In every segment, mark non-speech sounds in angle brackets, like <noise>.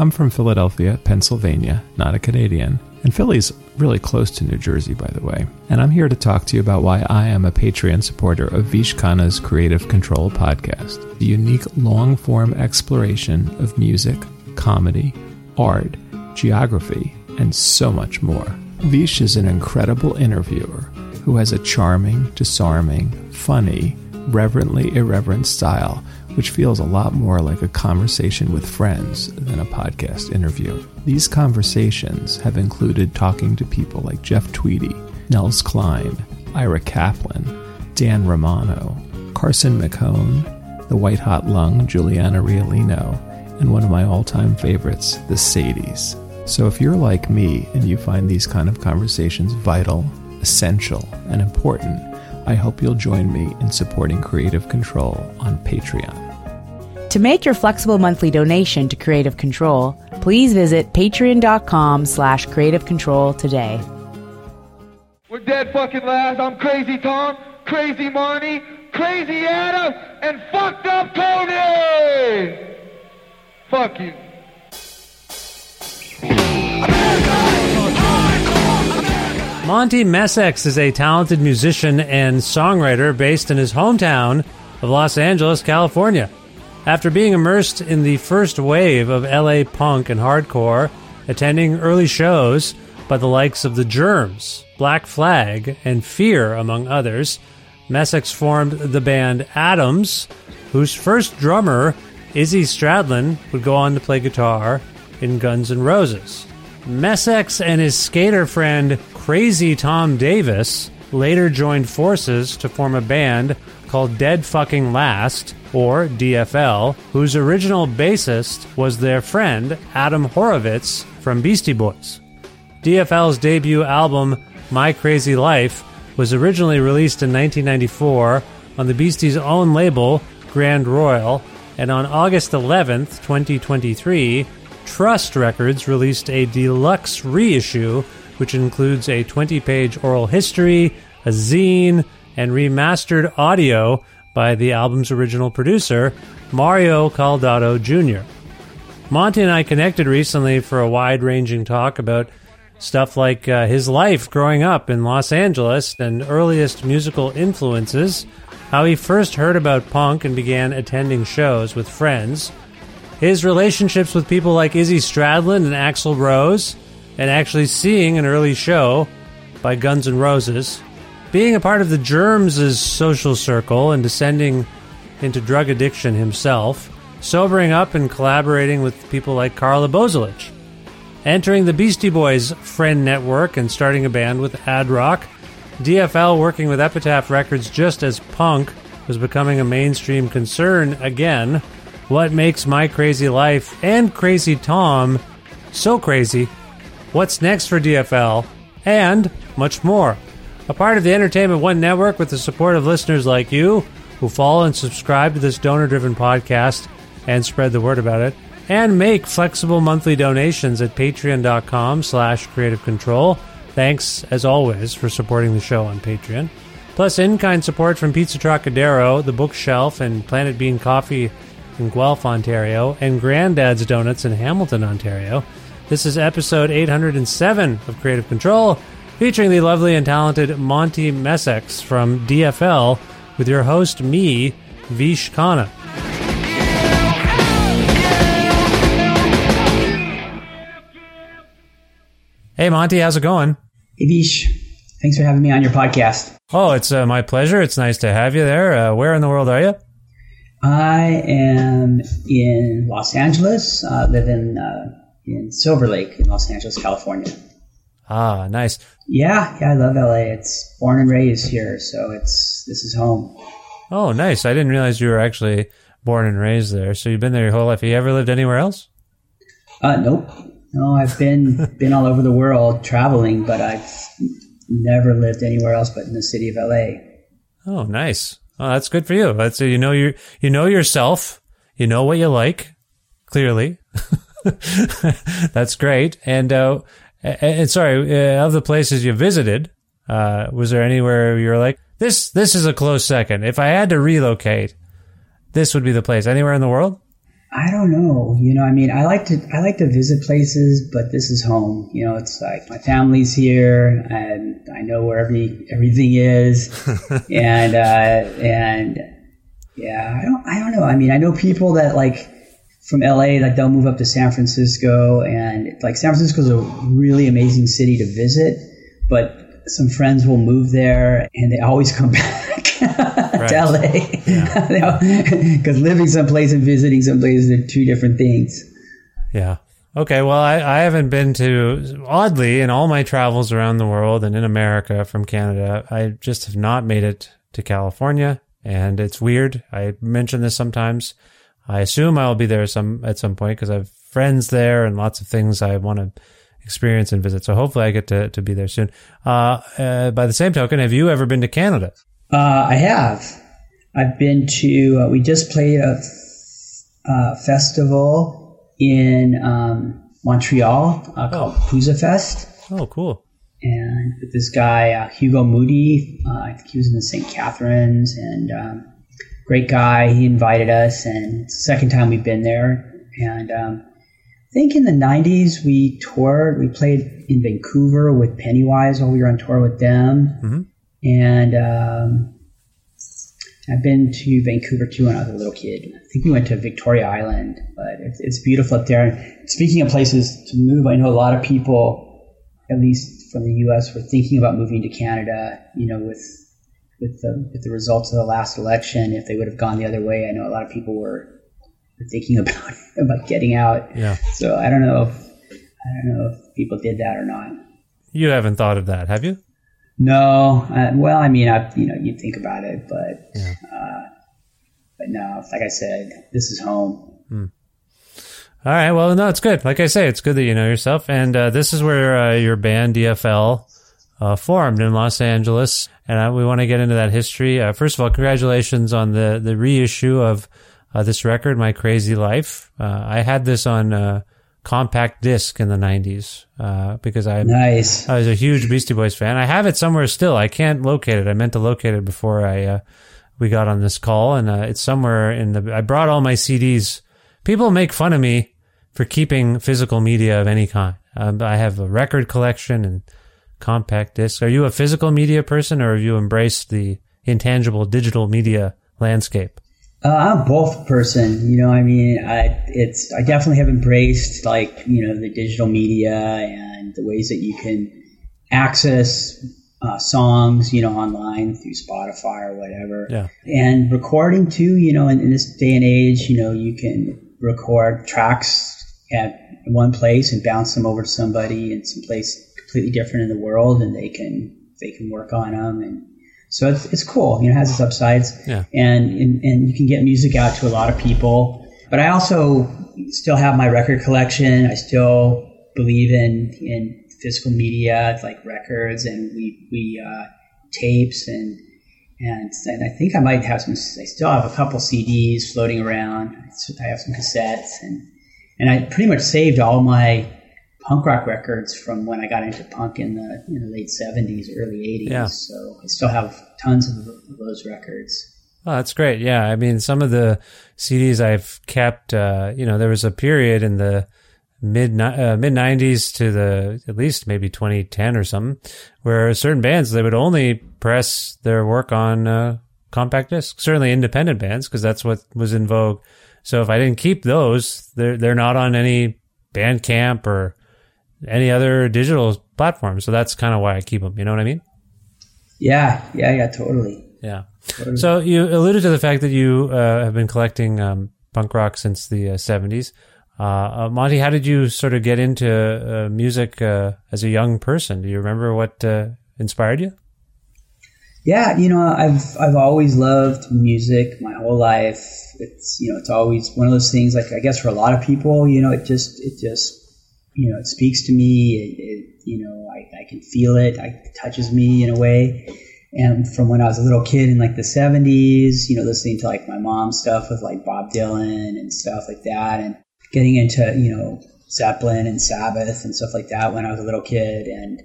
I'm from Philadelphia, Pennsylvania, not a Canadian. And Philly's really close to New Jersey, by the way. And I'm here to talk to you about why I am a Patreon supporter of Vishkana's Kreative Kontrol podcast, the unique long form exploration of music, comedy, art, geography, and so much more. Vish is an incredible interviewer who has a charming, disarming, funny, reverently irreverent style which feels a lot more like a conversation with friends than a podcast interview. These conversations have included talking to people like Jeff Tweedy, Nels Cline, Ira Kaplan, Dan Romano, Carson McHone, the White Hot Lung, Juliana Riolino, and one of my all time favorites, the Sadies. So if you're like me and you find these kind of conversations vital, essential, and important, I hope you'll join me in supporting Kreative Kontrol on Patreon. To make your flexible monthly donation to Kreative Kontrol, please visit patreon.com slash kreative kontrol today. We're dead fucking last. I'm Crazy Tom, Crazy Marnie, Crazy Adam, and fucked up Tony! Fuck you. Monty Messex is a talented musician and songwriter based in his hometown of Los Angeles, California. After being immersed in the first wave of LA punk and hardcore, attending early shows by the likes of The Germs, Black Flag, and Fear, among others, Messex formed the band Atoms, whose first drummer, Izzy Stradlin, would go on to play guitar in Guns N' Roses. Messex and his skater friend Crazy Tom Davis later joined forces to form a band called Dead Fucking Last, or DFL, whose original bassist was their friend Adam Horovitz from Beastie Boys. DFL's debut album, My Crazy Life, was originally released in 1994 on the Beasties' own label, Grand Royal, and on August 11th, 2023, Trust Records released a deluxe reissue, which includes a 20 page oral history, a zine, and remastered audio by the album's original producer, Mario Caldato Jr. Monty and I connected recently for a wide ranging talk about stuff like uh, his life growing up in Los Angeles and earliest musical influences, how he first heard about punk and began attending shows with friends, his relationships with people like Izzy Stradlin and Axl Rose, and actually seeing an early show by Guns N' Roses, being a part of the Germs' social circle and descending into drug addiction himself, sobering up and collaborating with people like Carla Bozulich, entering the Beastie Boys friend network and starting a band with Ad Rock, DFL working with Epitaph Records just as punk was becoming a mainstream concern again, what makes my crazy life and Crazy Tom so crazy, what's next for DFL, and much more. A part of the Entertainment One network with the support of listeners like you who follow and subscribe to this donor driven podcast and spread the word about it. And make flexible monthly donations at patreon.com slash kreative kontrol. Thanks as always for supporting the show on patreon. Plus in-kind support from pizza trokadero the bookshelf and planet bean coffee in guelph ontario and granddad's donuts in hamilton ontario. This is episode 807 of kreative kontrol featuring the lovely and talented monty messex from dfl with your host me vish khanna Hey, Monty, how's it going? Hey, Vish. Thanks for having me on your podcast. Oh, it's uh, my pleasure. It's nice to have you there. Uh, where in the world are you? I am in Los Angeles. I live in uh, in Silver Lake in Los Angeles, California. Ah, nice. Yeah, yeah, I love LA. It's born and raised here, so it's this is home. Oh, nice. I didn't realize you were actually born and raised there. So you've been there your whole life. Have you ever lived anywhere else? Uh, nope. No, I've been <laughs> been all over the world traveling, but I've never lived anywhere else but in the city of LA. Oh, nice. Oh, that's good for you. That's you know you you know yourself. You know what you like. Clearly, <laughs> that's great. And uh, and sorry, uh, of the places you visited, uh, was there anywhere you were like this? This is a close second. If I had to relocate, this would be the place. Anywhere in the world? I don't know. You know, I mean, I like to I like to visit places, but this is home. You know, it's like my family's here, and I know where every everything is, <laughs> and uh, and yeah, I don't I don't know. I mean, I know people that like from LA, like they'll move up to San Francisco, and like San Francisco is a really amazing city to visit, but some friends will move there and they always come <laughs> back to LA <laughs> because living someplace and visiting someplace are two different things. Yeah. Okay. Well, I, I haven't been to, oddly, in all my travels around the world and in America from Canada, I just have not made it to California. And it's weird. I mention this sometimes. I assume I'll be there some at some point because I have friends there and lots of things I want to experience and visit. So hopefully I get to, to be there soon. Uh, uh, by the same token, have you ever been to Canada? Uh, I have. I've been to, uh, we just played a uh, festival in um, Montreal uh, called oh. Pouzza Fest. Oh, cool. And with this guy, Hugo Mudie, I think he was in the Sainte Catherines and um, great guy. He invited us and second time we've been there. And um, I think in the 90s we toured, we played in Vancouver with Pennywise while we were on tour with them. Mm-hmm. And um, I've been to Vancouver too when I was a little kid. I think we went to Victoria Island, but it's, it's beautiful up there. And speaking of places to move, I know a lot of people, at least from the U.S., were thinking about moving to Canada. You know, with with the with the results of the last election, if they would have gone the other way, I know a lot of people were thinking <laughs> about about getting out. Yeah. So I don't know if I don't know if people did that or not. You haven't thought of that, have you? No. Uh, well, I mean, I you know you think about it, but yeah. uh, but no. Like I said, this is home. Hmm. All right. Well, no, it's good. Like I say, it's good that you know yourself, and uh, this is where uh, your band DFL uh, formed in Los Angeles, and we want to get into that history. Uh, first of all, congratulations on the the reissue of uh, this record, My Crazy Life. Uh, I had this on uh, compact disc in the 90s uh, because I, nice. I was a huge Beastie Boys fan. I have it somewhere still. I can't locate it. I meant to locate it before I uh, we got on this call, and uh, it's somewhere in the. I brought all my CDs. People make fun of me for keeping physical media of any kind. Um, I have a record collection and compact discs. Are you a physical media person, or have you embraced the intangible digital media landscape? Uh, I'm both person. You know, I mean, I it's I definitely have embraced like you know the digital media and the ways that you can access uh, songs, you know, online through Spotify or whatever. Yeah. And recording too. You know, in, in this day and age, you know, you can record tracks at one place and bounce them over to somebody in some place completely different in the world, and they can they can work on them and so it's, it's cool. You know, it has its upsides. Yeah. And, and, and you can get music out to a lot of people. but I also still have my record collection. I still believe in in physical media, like records, and we we uh, tapes and and and I think I might have some. I still have a couple CDs floating around. I have some cassettes, and and I pretty much saved all my punk rock records from when I got into punk in the in the late seventies, early eighties. Yeah. So I still have tons of those records. Oh, that's great. Yeah, I mean, some of the CDs I've kept. Uh, you know, there was a period in the mid uh, mid nineties to the at least maybe 2010 or something, where certain bands they would only press their work on uh, compact disc. Certainly independent bands because that's what was in vogue. So if I didn't keep those, they're they're not on any Bandcamp or any other digital platform. So that's kind of why I keep them. You know what I mean? Yeah, yeah, yeah, totally. Yeah. Totally. So you alluded to the fact that you uh, have been collecting um, punk rock since the uh, 70s. Uh, Monty, how did you sort of get into uh, music uh, as a young person? Do you remember what uh, inspired you? Yeah, you know, I've I've always loved music my whole life. It's you know, it's always one of those things. Like I guess for a lot of people, you know, it just it just you know, it speaks to me. It, it you know, I, I can feel it. it touches me in a way. And from when I was a little kid in like the 70s, you know, listening to like my mom's stuff with like Bob Dylan and stuff like that, and getting into, you know, Zeppelin and Sabbath and stuff like that when I was a little kid, and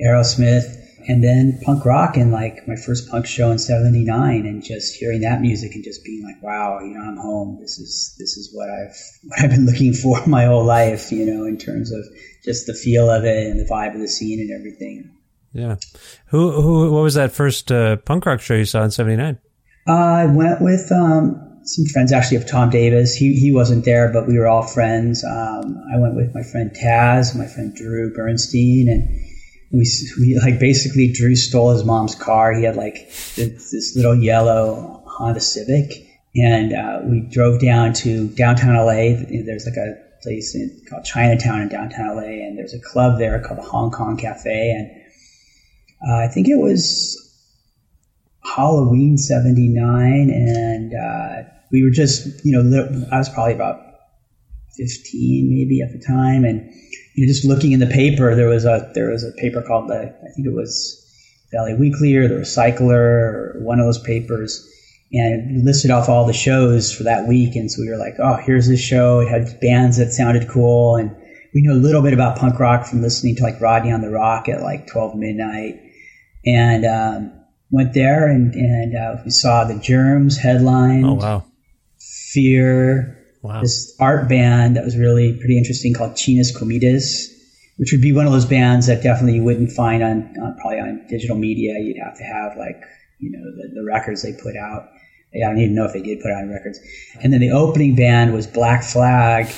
Aerosmith, and then punk rock and like my first punk show in 79 and just hearing that music and just being like wow you know i'm home. This is this is what i've what i've been looking for <laughs> my whole life you know in terms of just the feel of it and the vibe of the scene and everything. Yeah. Who who what was that first uh, punk rock show you saw in 79 uh, i went with um, some friends actually of tom davis. He, he wasn't there but we were all friends. Um, i went with my friend taz my friend drew bernstein and we, we like basically Drew stole his mom's car. He had like this, this little yellow Honda Civic, and uh, we drove down to downtown LA. There's like a place in, called Chinatown in downtown LA, and there's a club there called the Hong Kong Cafe, and uh, I think it was Halloween '79, and uh, we were just you know I was probably about 15 maybe at the time, and you know, just looking in the paper, there was a there was a paper called the I think it was Valley Weekly or the Recycler or one of those papers, and it listed off all the shows for that week. And so we were like, oh, here's this show. It had bands that sounded cool, and we knew a little bit about punk rock from listening to like Rodney on the Rock at like 12 midnight, and um, went there and and uh, we saw the Germs headline. Oh wow! Fear, Wow. this art band that was really pretty interesting called Chinas Comidas, which would be one of those bands that definitely you wouldn't find on, on probably on digital media. You'd have to have like, you know, the, the records they put out. I don't even know if they did put out records. And then the opening band was Black Flag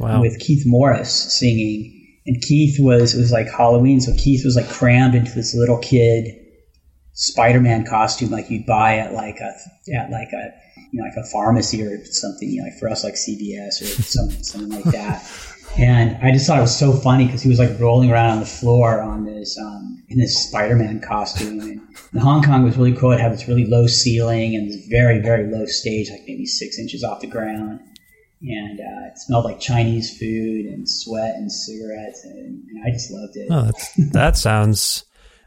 Wow. with Keith Morris singing. And Keith was, it was like Halloween. So Keith was like crammed into this little kid Spider-Man costume like you'd buy at like a, at like a, you know, like a pharmacy or something, you know, like for us, like CVS or some, <laughs> something like that. And I just thought it was so funny because he was like rolling around on the floor on this, um, in this Spider-Man costume. And, Hong Kong was really cool. It had this really low ceiling and this very, very low stage, like maybe six inches off the ground. And uh, it smelled like Chinese food and sweat and cigarettes. And, and I just loved it. Oh, that sounds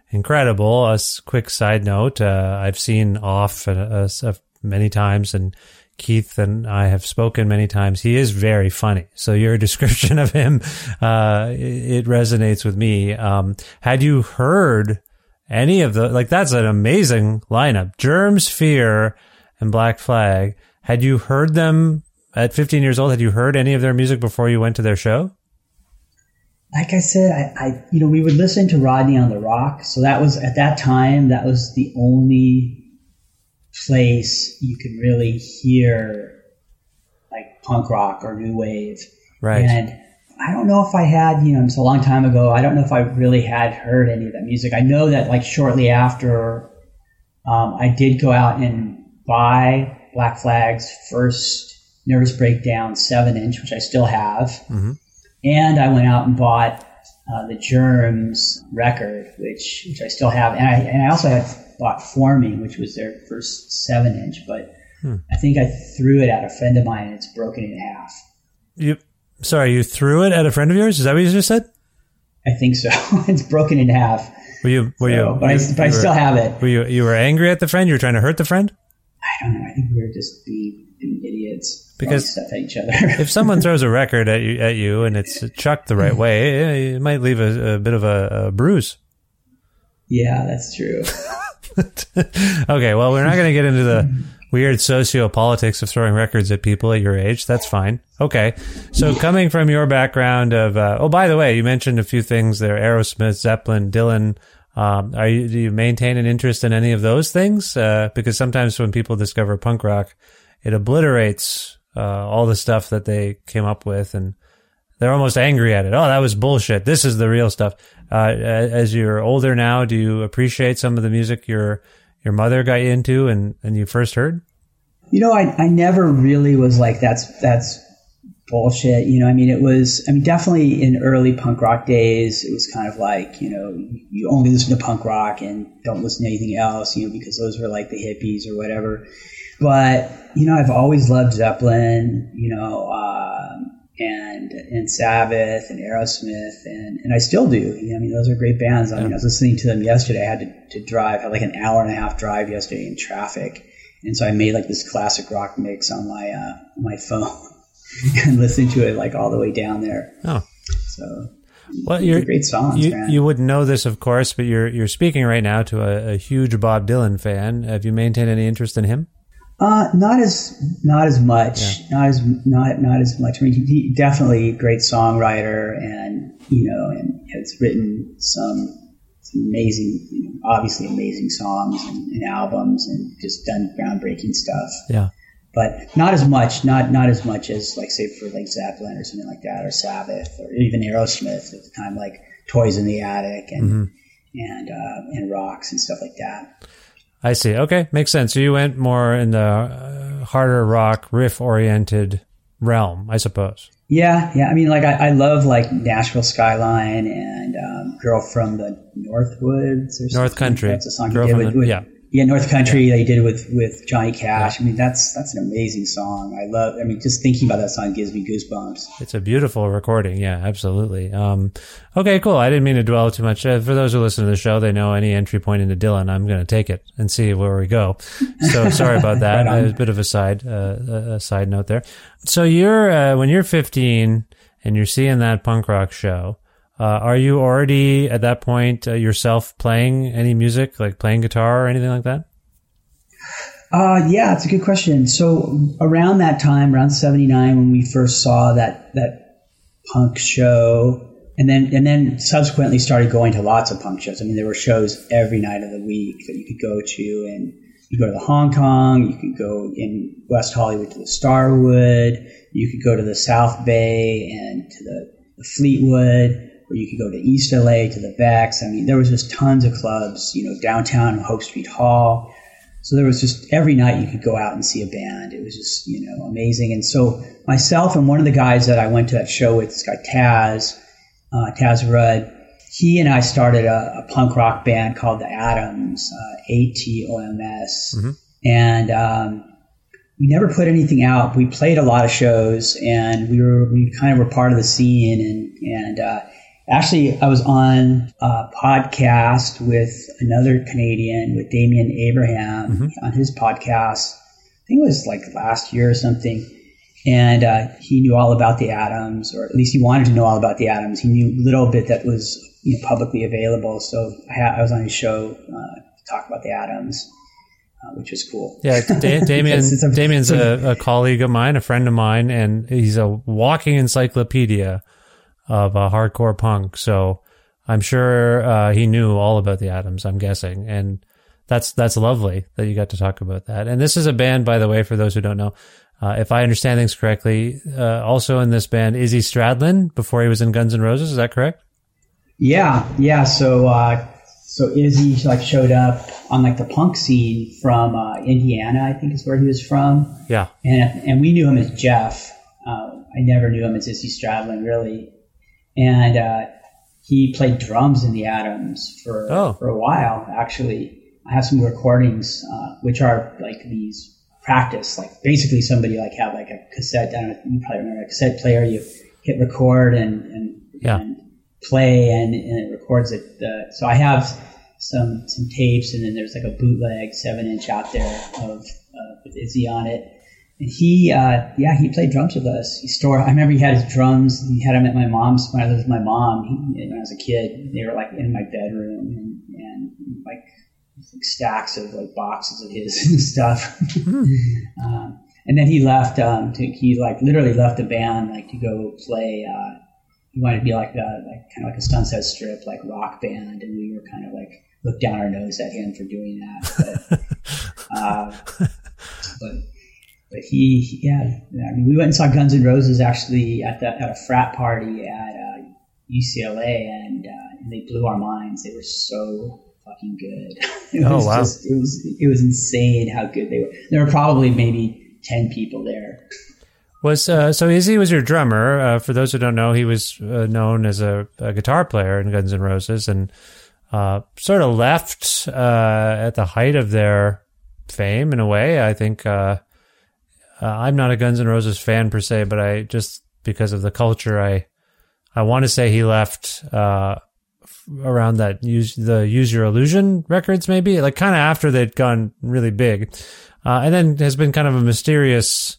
incredible. A quick side note: uh, I've seen off uh, uh, s- many times, and Keith and I have spoken many times. He is very funny. So your <laughs> description of him, uh, it, resonates with me. Um, had you heard any of the like? That's an amazing lineup: Germs, Fear, and Black Flag. Had you heard them at 15 years old? Had you heard any of their music before you went to their show? like I said, I, I, you know, we would listen to Rodney on the Rock. So that was at that time, that was the only place you could really hear like punk rock or new wave. Right. And I don't know if I had, you know, it's a long time ago. I don't know if I really had heard any of that music. I know that like shortly after, um, I did go out and buy Black Flag's first Nervous Breakdown seven inch, which I still have. Mhm. And I went out and bought uh, the Germs record, which which I still have, and I and I also had bought Forming, which was their first seven inch. But I think I threw it at a friend of mine and it's broken in half. You sorry, you threw it at a friend of yours? Is that what you just said? I think so. <laughs> it's broken in half. Were you were So, you but I, you- I you were- still have it. Were you you were angry at the friend? You were trying to hurt the friend? I don't know. I think we were just being, idiots. Because stuff at each other. if someone <laughs> throws a record at you at you and it's chucked the right way, eh, it might leave a, a bit of a, a bruise. yeah, that's true. <laughs> <laughs> Okay, well, we're not going to get into the weird socio-politics of throwing records at people at your age. That's fine. Okay. So coming from your background of, uh, oh, by the way, you mentioned a few things there, Aerosmith, Zeppelin, Dylan. Um, are you, do you maintain an interest in any of those things? Uh, because sometimes when people discover punk rock, it obliterates, uh, all the stuff that they came up with and they're almost angry at it. Oh, that was bullshit. This is the real stuff. Uh, as you're older now, do you appreciate some of the music your your mother got you into and, and you first heard? You know, I, I never really was like, that's, that's bullshit. You know, I mean, it was, I mean, definitely in early punk rock days, it was kind of like, you know, you only listen to punk rock and don't listen to anything else, you know, because those were like the hippies or whatever. But, you know, I've always loved Zeppelin, you know, um, and, and Sabbath and Aerosmith and, and I still do. I mean, those are great bands. I mean, I was listening to them yesterday. I had to, to drive, had like an hour and a half drive yesterday in traffic. And so I made like this classic rock mix on my, uh, my <laughs> phone and listened to it like all the way down there. Oh, So well, you're great songs, you, you wouldn't know this, of course, but you're you're speaking right now to a, a huge Bob Dylan fan. Have you maintained any interest in him? Uh, not as not as much, not as not not as much. I mean, he, definitely a great songwriter, and you know, and has written some, some amazing, you know, obviously amazing songs and, and albums, and just done groundbreaking stuff. Yeah. But not as much, not not as much as like say for like Zeppelin or something like that, or Sabbath, or even Aerosmith at the time, like Toys in the Attic and and uh, and Rocks and stuff like that. I see. Okay, makes sense. So you went more in the uh, harder rock, riff oriented realm, I suppose. Yeah, yeah. I mean, like I, I love like Nashville Skyline and um, Girl from the Northwoods or something. North Country. That's a song Girl from the- with- yeah. Yeah, North Country. They did with with Johnny Cash. I mean, that's that's an amazing song. I love. I mean, just thinking about that song gives me goosebumps. It's a beautiful recording. Yeah, absolutely. Um, okay, cool. I didn't mean to dwell too much. Uh, for those who listen to the show, they know any entry point into Dylan, I'm going to take it and see where we go. So <laughs> sorry about that. Right a bit of a side, uh, a a side note there. So you're, uh, when you're 15 and you're seeing that punk rock show, uh, are you already at that point uh, yourself playing any music, like playing guitar or anything like that? Uh, yeah, it's a good question. So around that time, around '79, when we first saw that that punk show, and then and then subsequently started going to lots of punk shows. I mean, there were shows every night of the week that you could go to, and you go to the Hong Kong, you could go in West Hollywood to the Starwood, you could go to the South Bay and to the, the Fleetwood, or you could go to East LA to the Vex. I mean, there was just tons of clubs, you know, downtown Hope Street Hall. So there was just every night you could go out and see a band. It was just, you know, amazing. And so myself and one of the guys that I went to that show with, this guy Taz, uh, Taz Rudd, he and I started a, a punk rock band called the Atoms, uh, A-T-O-M-S. And, um, we never put anything out. We played a lot of shows and we were, we kind of were part of the scene and, and, uh, Actually, I was on a podcast with another Canadian, with Damien Abraham, on his podcast. I think it was like last year or something. And uh, he knew all about the atoms, or at least he wanted to know all about the atoms. He knew a little bit that was you know, publicly available. So I, ha- I was on his show uh, to talk about the atoms, uh, which was cool. Yeah, da- <laughs> Damien. A- Damien's <laughs> a, a colleague of mine, a friend of mine, and he's a walking encyclopedia of uh, hardcore punk. So I'm sure uh, he knew all about the Atoms. I'm guessing, and that's that's lovely that you got to talk about that. And this is a band, by the way, for those who don't know. Uh, if I understand things correctly, uh, also in this band, Izzy Stradlin before he was in Guns N' Roses. Is that correct? Yeah, yeah. So, uh, so Izzy like showed up on like the punk scene from uh, Indiana, I think is where he was from, Yeah. and and we knew him as Jeff. Uh, I never knew him as Izzy Stradlin really, and uh, he played drums in the Atoms for Oh. for a while. Actually, I have some recordings uh, which are like these practice. Like basically somebody like have like a cassette. I don't know. You probably remember a cassette player. You hit record and and, Yeah. and play, and, and it records it. Uh, so I have some some tapes, and then there's like a bootleg seven inch out there of uh, with Izzy on it. He, uh, yeah, he played drums with us. He stored. I remember he had his drums. He had them at my mom's when I lived with my mom. He, when I was a kid, they were like in my bedroom, and, and like like stacks of like boxes of his <laughs> and stuff. um, and then he left. Um, to, he like literally left the band like to go play. Uh, he wanted to be like a, like kind of like a Sunset Strip like rock band, and we were kind of like looked down our nose at him for doing that. But, <laughs> uh, but but he yeah, I mean, we went and saw Guns N' Roses actually at the at a frat party at uh, UCLA, and, uh, and they blew our minds. They were so fucking good. <laughs> It Oh, was wow. just it was it was insane how good they were. There were probably maybe ten people there. Was uh, so Izzy was your drummer. Uh, for those who don't know, he was uh, known as a, a guitar player in Guns N' Roses, and uh, sort of left uh, at the height of their fame. In a way, I think uh, uh, I'm not a Guns N' Roses fan per se, but I just because of the culture, I I want to say he left uh, f- around that use the Use Your Illusion records, maybe like kind of after they'd gone really big, uh, and then has been kind of a mysterious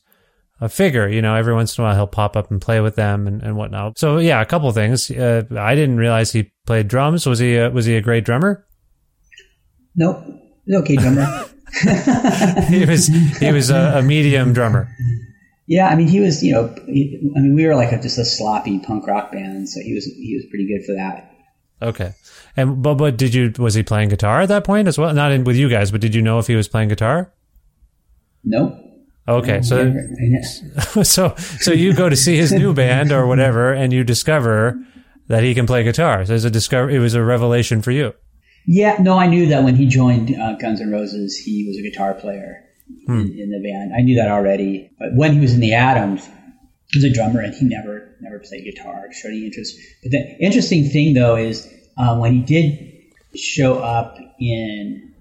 a figure. You know, every once in a while he'll pop up and play with them and, and whatnot. So yeah, a couple things. Uh, I didn't realize he played drums. Was he a, was he a great drummer? Nope, okay, drummer. <laughs> he was he was a, a medium drummer. Yeah, I mean, he was, you know, he, I mean, we were like a, just a sloppy punk rock band, so he was he was pretty good for that. Okay. And but but did you was he playing guitar at that point as well? Not in with you guys, but did you know if he was playing guitar? Nope. Okay, so <laughs> so so you go to see his new band or whatever, and you discover that he can play guitar. So it's a discover. It was a revelation for you. Yeah, no, I knew that when he joined uh, Guns N' Roses, he was a guitar player in, in the band. I knew that already. But when he was in the Atoms, he was a drummer, and he never never played guitar, showed any interest. But the interesting thing, though, is um, when he did show up in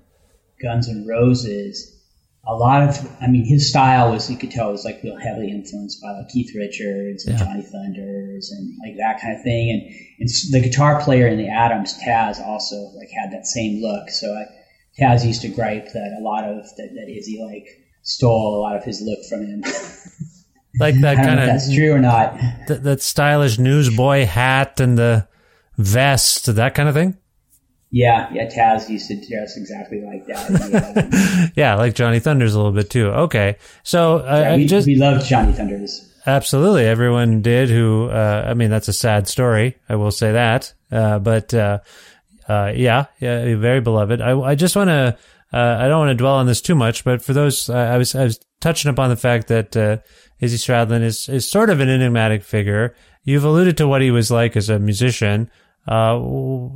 Guns N' Roses, a lot of, I mean, his style was, you could tell, was like real heavily influenced by like Keith Richards and Yeah. Johnny Thunders and like that kind of thing. And, and the guitar player in the Atoms, Taz, also like had that same look. So I, Taz used to gripe that a lot of that, that Izzy like stole a lot of his look from him. <laughs> Like that kind of that's true or not. that stylish newsboy hat and the vest, that kind of thing. Yeah, yeah, Taz used to dress exactly like that. <laughs> Yeah. Like Johnny Thunders a little bit too. Okay, so uh, Yeah, we, just we loved Johnny Thunders. absolutely everyone did. Who uh, I mean, that's a sad story. I will say that. Uh, but uh, uh, yeah, yeah, very beloved. I, I just want to. Uh, I don't want to dwell on this too much, but for those, I was I was touching upon the fact that uh, Izzy Stradlin is is sort of an enigmatic figure. You've alluded to what he was like as a musician. Uh,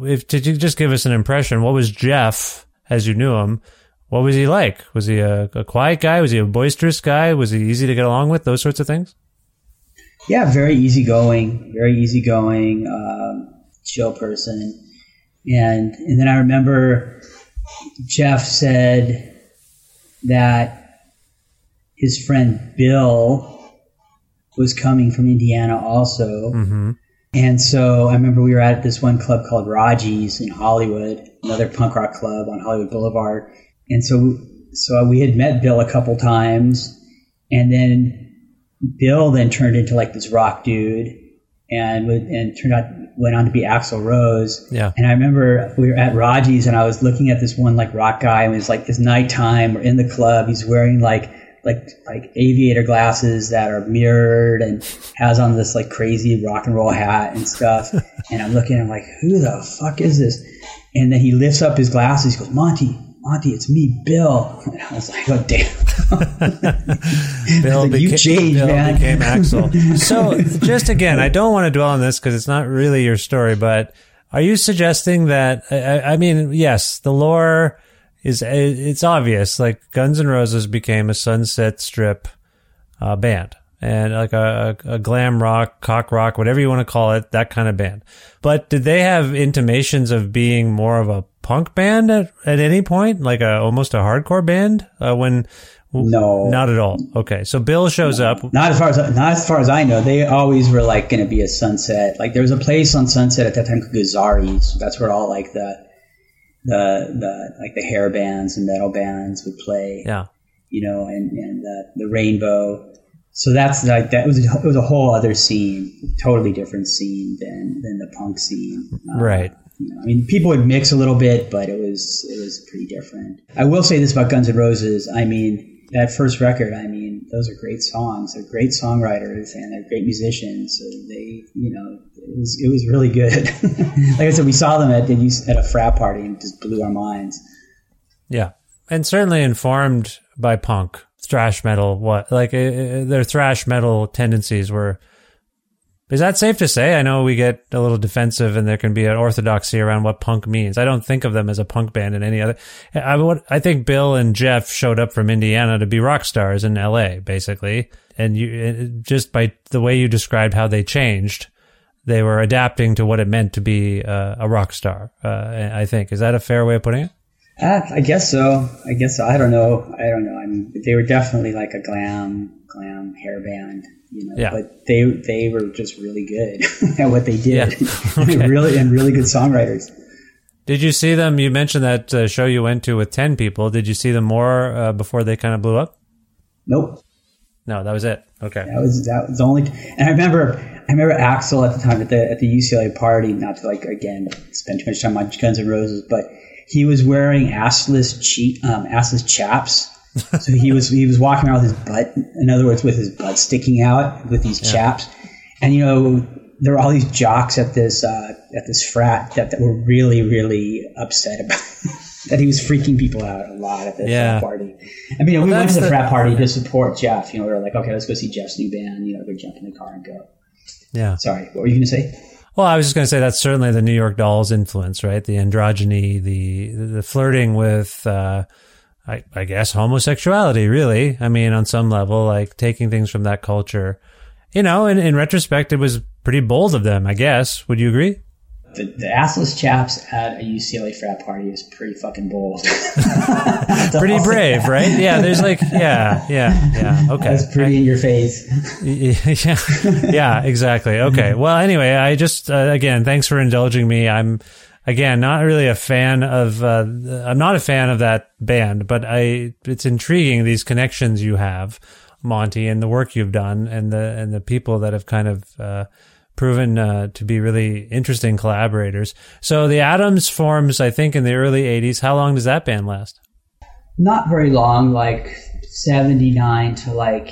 if did you just give us an impression? What was Jeff as you knew him? What was he like? Was he a, a quiet guy? Was he a boisterous guy? Was he easy to get along with? Those sorts of things. Yeah, very easygoing, very easygoing, um, chill person. And and then I remember Jeff said that his friend Bill was coming from Indiana also. Mm-hmm. And so I remember we were at this one club called Raji's in Hollywood, another punk rock club on Hollywood Boulevard. And so, so we had met Bill a couple times, and then Bill then turned into like this rock dude, and and turned out went on to be Axl Rose. Yeah. And I remember we were at Raji's, and I was looking at this one like rock guy, and it was like this nighttime. We're in the club. He's wearing like like like aviator glasses that are mirrored and has on this like crazy rock and roll hat and stuff. <laughs> and I'm looking, I'm like, who the fuck is this? And then he lifts up his glasses. He goes, Monty, Monty, it's me, Bill. And I was like, oh damn. <laughs> Bill Like, <laughs> you changed, Bill man. became Axl. So, just again, I don't want to dwell on this because it's not really your story, but are you suggesting that? I- I mean, yes, the lore is it's obvious. Like Guns N' Roses became a Sunset Strip uh, band and like a, a, glam rock, cock rock, whatever you want to call it, that kind of band. But did they have intimations of being more of a punk band at, at any point, like a almost a hardcore band uh, when No, not at all. Okay, so Bill shows up. Not as far as not as far as I know. They always were like going to be a Sunset. Like there was a place on Sunset at that time called Gazzarri's. That's where all like the the the like the hair bands and metal bands would play. Yeah, you know, and and the, the Rainbow. So that's like that was it was a whole other scene, totally different scene than than the punk scene. Uh, right. You know, I mean, people would mix a little bit, but it was it was pretty different. I will say this about Guns N' Roses. I mean, that first record, I mean, those are great songs. They're great songwriters and they're great musicians. So they, you know, it was it was really good. <laughs> like I said, we saw them at at a frat party and just blew our minds. Yeah, and certainly informed by punk, thrash metal. What like uh, their thrash metal tendencies were is that safe to say? I know we get a little defensive and there can be an orthodoxy around what punk means. I don't think of them as a punk band in any other. I would, I think Bill and Jeff showed up from Indiana to be rock stars in LA, basically. And you, just by the way you described how they changed, they were adapting to what it meant to be uh, a rock star. Uh, I think. Is that a fair way of putting it? Uh, I guess so. I guess so. I don't know. I don't know. I mean, they were definitely like a glam, glam hair band you know. Yeah. But they they were just really good <laughs> at what they did. Yeah. <laughs> <laughs> Okay. really and really good songwriters. Did you see them? You mentioned that uh, show you went to with ten people. Did you see them more uh, before they kind of blew up? Nope. No, that was it. Okay. That was that was the only. And I remember I remember Axl at the time at the at the UCLA party. Not to like again spend too much time on Guns N' Roses, but he was wearing assless cheat um, assless chaps so he was he was walking around with his butt, in other words, with his butt sticking out with these yeah. chaps, and you know there were all these jocks at this uh, at this frat that, that were really really upset about <laughs> that he was freaking people out a lot at this yeah. party. I mean, well, we went to the, the, frat party to support Jeff. You know, we were like, okay, let's go see Jeff's new band. You know, go jump in the car and go. Yeah. Sorry, what were you going to say? Well, I was just going to say that's certainly the New York Dolls influence, right? The androgyny, the the flirting with. Uh, I, I guess homosexuality, really. I mean, on some level, like taking things from that culture. You know, in, in retrospect, it was pretty bold of them, I guess. Would you agree? The, the assless chaps at a UCLA frat party is pretty fucking bold. <laughs> <laughs> pretty brave, right? Yeah, there's like, <laughs> yeah, yeah, yeah. Okay. That's pretty I, in your face. yeah, yeah, exactly. Okay. Well, anyway, I just, uh, again, thanks for indulging me. I'm, again, not really a fan of. Uh, I'm not a fan of that band, but I. It's intriguing these connections you have, Monty, and the work you've done, and the and the people that have kind of. Uh, proven uh, to be really interesting collaborators. So the Atoms forms, I think, in the early '80s. How long does that band last? Not very long, like '79 to like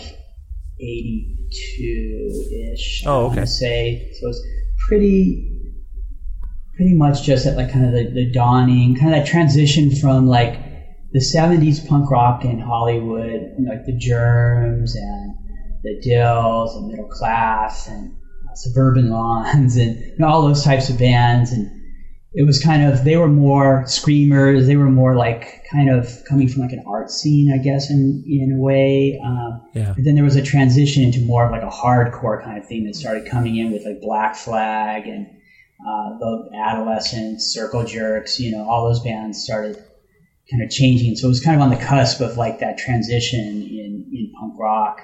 '82 ish. Oh, okay. I say so. It's pretty pretty much just at like kind of the, the dawning, kind of that transition from like the 70s punk rock in Hollywood, like the Germs and the Dils and Middle Class and Suburban Lawns and you know, all those types of bands. And it was kind of, they were more screamers. They were more like kind of coming from like an art scene, I guess, in, in a way. Um, yeah. But then there was a transition into more of like a hardcore kind of thing that started coming in with like Black Flag and uh, the Adolescents, Circle Jerks, you know, all those bands started kind of changing. So it was kind of on the cusp of like that transition in, in punk rock,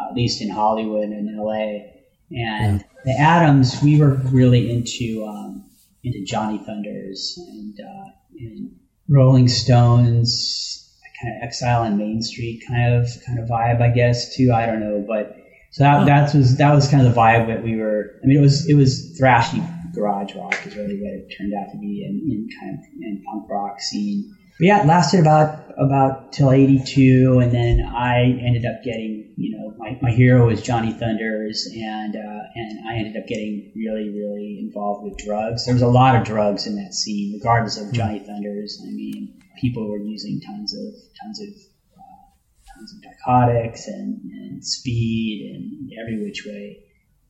uh, at least in Hollywood and LA. And yeah. the Atoms, we were really into um, into Johnny Thunders and, uh, and Rolling Stones, kind of Exile on Main Street kind of kind of vibe, I guess too. I don't know, but so that that was that was kind of the vibe that we were. I mean, it was it was thrashy garage rock is really what it turned out to be in, in kind of in punk rock scene. But yeah, it lasted about about till '82, and then I ended up getting, you know, my, my hero was Johnny Thunders, and uh, and I ended up getting really really involved with drugs. There was a lot of drugs in that scene, regardless of Johnny Thunders. I mean, people were using tons of tons of uh, tons of narcotics and, and speed and every which way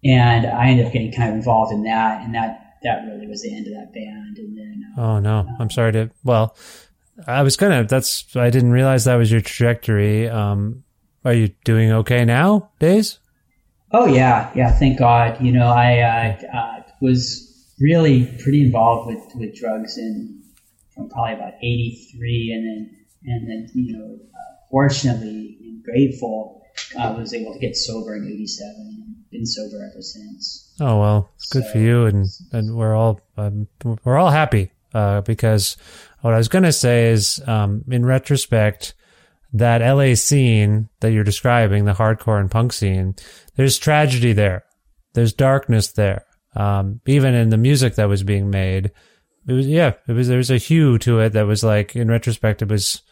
and I ended up getting kind of involved in that, and that that really was the end of that band. And then, uh, oh no, uh, I'm sorry to. Well, I was gonna. That's I didn't realize that was your trajectory. Um, are you doing okay now, Days? Oh yeah, yeah. Thank God. You know, I uh, uh, was really pretty involved with with drugs in from probably about '83, and then and then you know, uh, fortunately in grateful. I was able to get sober in '87 and been sober ever since. Oh well, it's good So- for you, and and we're all um, we're all happy uh, because what I was gonna say is, um, in retrospect, that LA scene that you're describing, the hardcore and punk scene, there's tragedy there, there's darkness there, um, even in the music that was being made. It was yeah, it was there was a hue to it that was like in retrospect, it was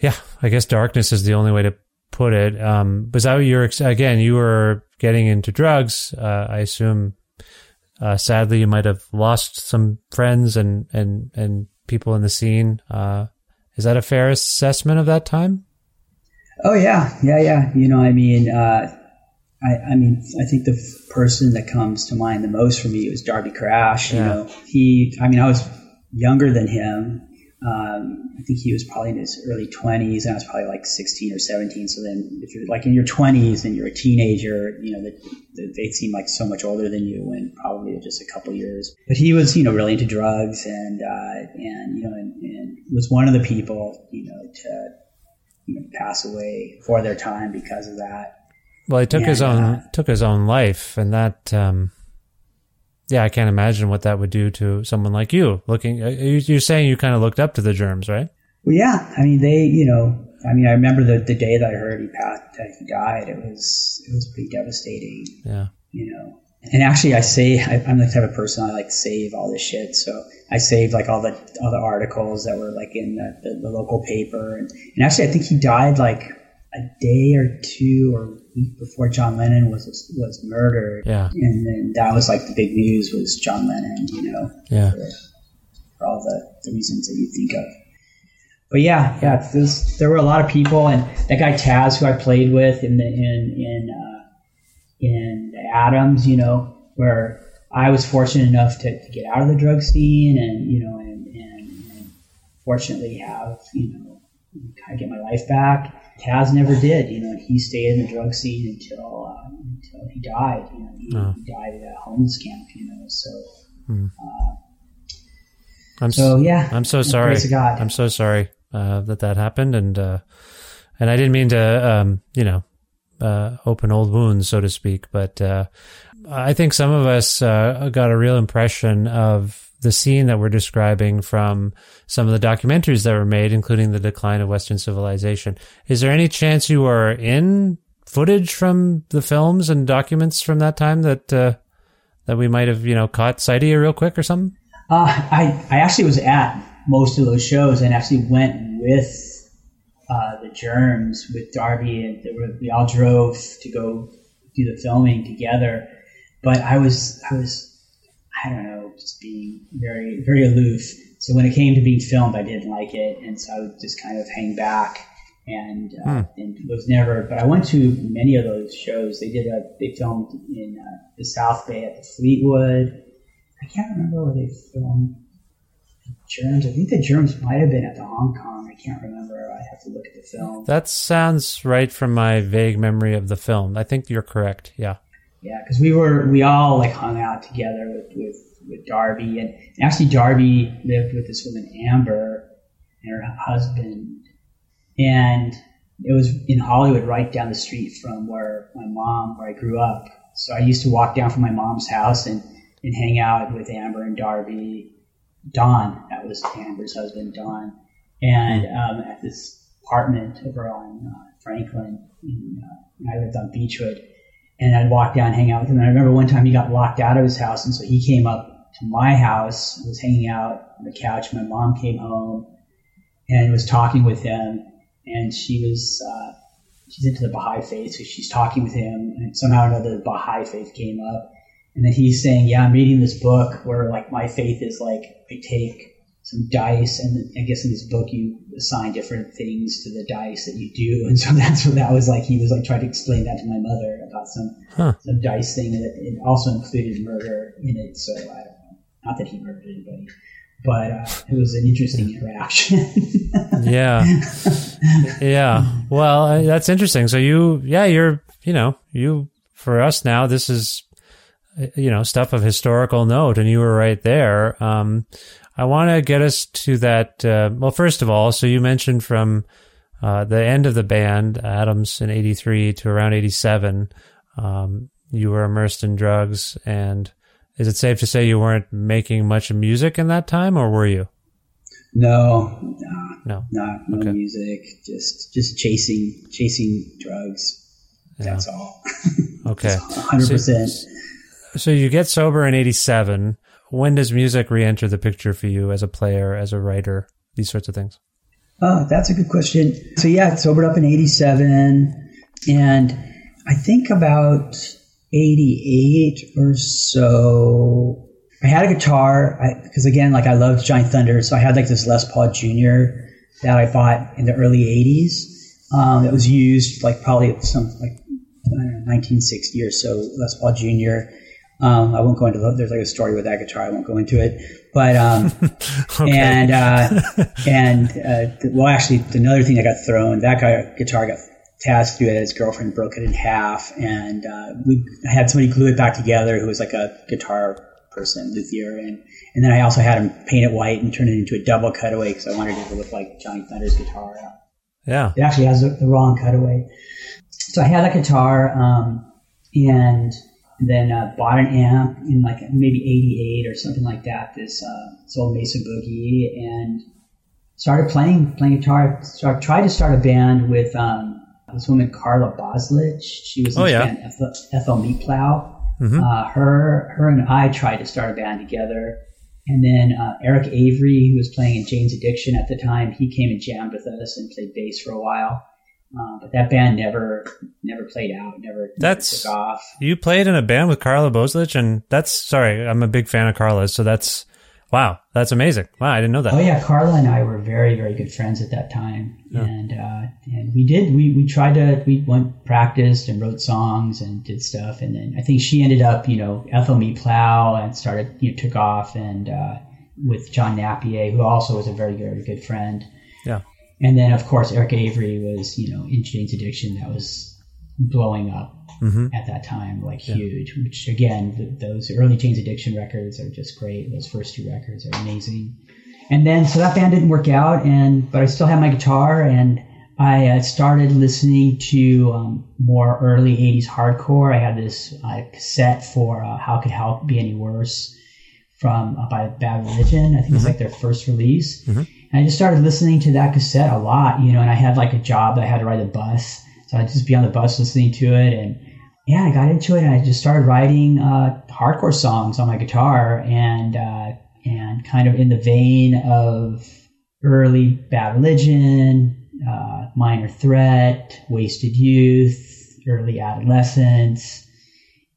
yeah, I guess darkness is the only way to put it. Um, was that your again? You were getting into drugs. Uh, I assume. Uh, sadly, you might have lost some friends and and and people in the scene. Uh, is that a fair assessment of that time? Oh yeah, yeah, yeah. You know, I mean, uh, I, I mean, I think the f- person that comes to mind the most for me was Darby Crash. You Yeah. know, he. I mean, I was younger than him. Um, I think he was probably in his early twenties, and I was probably like sixteen or seventeen. So then, if you're like in your twenties and you're a teenager, you know, that that they seem like so much older than you, and probably just a couple years. But he was, you know, really into drugs, and uh, and you know, and, and was one of the people, you know, to you know, pass away for their time because of that. Well, he took his Yeah. own took his own life, and that. Um, yeah, I can't imagine what that would do to someone like you. Looking, uh, you- you're saying you kind of looked up to the germs, right? Well, yeah, I mean, they, you know, I mean, I remember the, the day that I heard he passed, that he died. It was it was pretty devastating, Yeah. you know. And actually, I say I, I'm the type of person I like save all this shit. So I saved like all the all the articles that were like in the, the, the local paper. And, and actually, I think he died like a day or two or a week before John Lennon was was murdered. Yeah. And then that was like the big news was John Lennon, you know. Yeah. for, for all the, the reasons that you think of. But yeah, yeah, there's, there were a lot of people, and that guy Taz, who I played with in the in in uh, in the Atoms, you know, where I was fortunate enough to, to get out of the drug scene, and you know, and, and, and fortunately have you know kind of get my life back. Taz never did, you know, he stayed in the drug scene until uh, until he died. You know, he, Oh. he died at a homeless camp, you know, so. I'm So, yeah. I'm so sorry. praise God. I'm so sorry uh, that that happened, and uh, and I didn't mean to, um, you know, uh, open old wounds, so to speak. But uh, I think some of us uh, got a real impression of the scene that we're describing from some of the documentaries that were made, including the decline of Western civilization. Is there any chance you are in footage from the films and documents from that time that uh, that we might have, you know, caught sight of you real quick or something? Uh, I, I actually was at most of those shows and actually went with uh, the Germs with Darby and were, we all drove to go do the filming together. But I was I was I don't know just being very very aloof. So when it came to being filmed, I didn't like it, and so I would just kind of hang back and uh, and was never. But I went to many of those shows. They did a they filmed in uh, the South Bay at the Fleetwood. I can't remember where they filmed the Germs. I think the Germs might have been at the Hong Kong. I can't remember. I have to look at the film. That sounds right from my vague memory of the film. I think you're correct. Yeah. Yeah, because we were we all like hung out together with with, with Darby, and actually Darby lived with this woman Amber and her husband, and it was in Hollywood, right down the street from where my mom, where I grew up. So I used to walk down from my mom's house and and hang out with Amber and Darby. Don, that was Amber's husband, Don, and um, at this apartment over on uh, Franklin. In, uh, I lived on Beechwood and I'd walk down hang out with him. And I remember one time he got locked out of his house, and so he came up to my house, was hanging out on the couch. My mom came home and was talking with him, and she was uh, she's into the Baha'i faith, so she's talking with him, and somehow or another the Baha'i faith came up, and then he's saying, "Yeah, I'm reading this book where like my faith is like I take." Some dice, and I guess in this book you assign different things to the dice that you do, <laughs> and so that's what that was like. He was like trying to explain that to my mother about some Huh. some dice thing, and it, also included murder in it. So I don't know, not that he murdered anybody, but uh, it was an interesting interaction. <laughs> Yeah. yeah. Well, that's interesting. So you, yeah, you're, you know, you, for us now, this is, you know, stuff of historical note and you were right there. Um, I want to get us to that. Uh, well, first of all, so you mentioned from, uh, the end of the band, Atoms in 83 to around 87, um, you were immersed in drugs. And is it safe to say you weren't making much music in that time, or were you? No, no, No. no, no Okay. music. Just just chasing chasing drugs. That's all. <laughs> Okay. Hundred percent. So you get sober in 87. When does music re enter the picture for you as a player, as a writer, these sorts of things? Oh, that's a good question. So yeah, I sobered up in '87, and I think about '88 or so. I had a guitar because again, like I loved Johnny Thunder, so I had like this Les Paul Jr. that I bought in the early '80s. Um, that was used like probably some like know, 1960 or so. Les Paul Jr. Um, I won't go into the, there's like a story with that guitar. I won't go into it, but um, <laughs> and uh, <laughs> and uh, well, actually, another thing that got thrown that guy guitar got Taz threw it. His girlfriend broke it in half, and uh, we had somebody glue it back together who was like a guitar person, luthier, and and then I also had him paint it white and turn it into a double cutaway because I wanted it to look like Johnny Thunder's guitar. Yeah. It actually has the, the wrong cutaway. So I had that guitar, um, and then uh, bought an amp in like maybe '88 or something like that. This uh, this old Mesa Boogie, and started playing playing guitar. Start, tried to start a band with um, this woman Carla Bozulich. She was in Oh, yeah. band Ethyl, Meatplow. Mhm. Uh, her her and I tried to start a band together. And then uh, Eric Avery, who was playing in Jane's Addiction at the time, he came and jammed with us and played bass for a while. Uh, but that band never never played out, never, That's- never took off. You played in a band with Carla Bozulich, and that's sorry, I'm a big fan of Carla's, so that's wow, that's amazing. Wow, I didn't know that. Oh yeah, Carla and I were very very good friends at that time, and uh, and we did we we tried to we went practiced and wrote songs and did stuff, and then I think she ended up you know Ethyl Meatplow and started you know took off and uh, with John Napier, who also was a very very good friend. Yeah. And then, of course, Eric Avery was, you know, in Jane's Addiction that was blowing up Mhm. at that time, like huge. Which again, th- those early Jane's Addiction records are just great. Those first two records are amazing. And then, so that band didn't work out, and but I still had my guitar, and I uh, started listening to um, more early '80s hardcore. I had this uh, cassette for uh, "How Could Hell Be Any Worse" from uh, by Bad Religion. I think it's like their first release. And I just started listening to that cassette a lot, you know, and I had like a job that I had to ride a bus. So I'd just be on the bus listening to it. And yeah, I got into it and I just started writing uh, hardcore songs on my guitar and, uh, and kind of in the vein of early Bad Religion, uh, Minor Threat, Wasted Youth, early Adolescents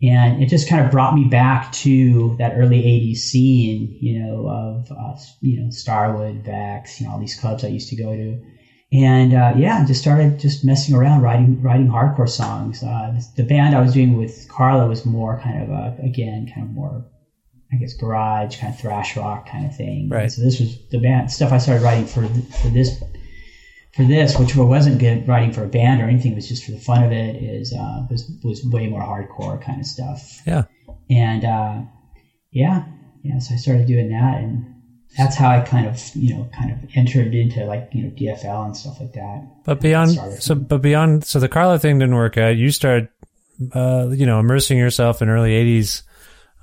and it just kind of brought me back to that early 80s scene you know of uh, you know starwood vex you know all these clubs i used to go to. And uh, yeah I just started just messing around writing writing hardcore songs. Uh, the band i was doing with carla was more kind of a, again kind of more i guess garage kind of thrash rock kind of thing. Right. so this was the band stuff i started writing for for this for this, which wasn't good writing for a band or anything, it was just for the fun of it, is uh, was was way more hardcore kind of stuff. Yeah. And uh, yeah, yeah. So I started doing that, and that's how I kind of you know kind of entered into like you know DFL and stuff like that. But beyond, so but beyond, so the Carla thing didn't work out. You started, uh, you know, immersing yourself in early '80s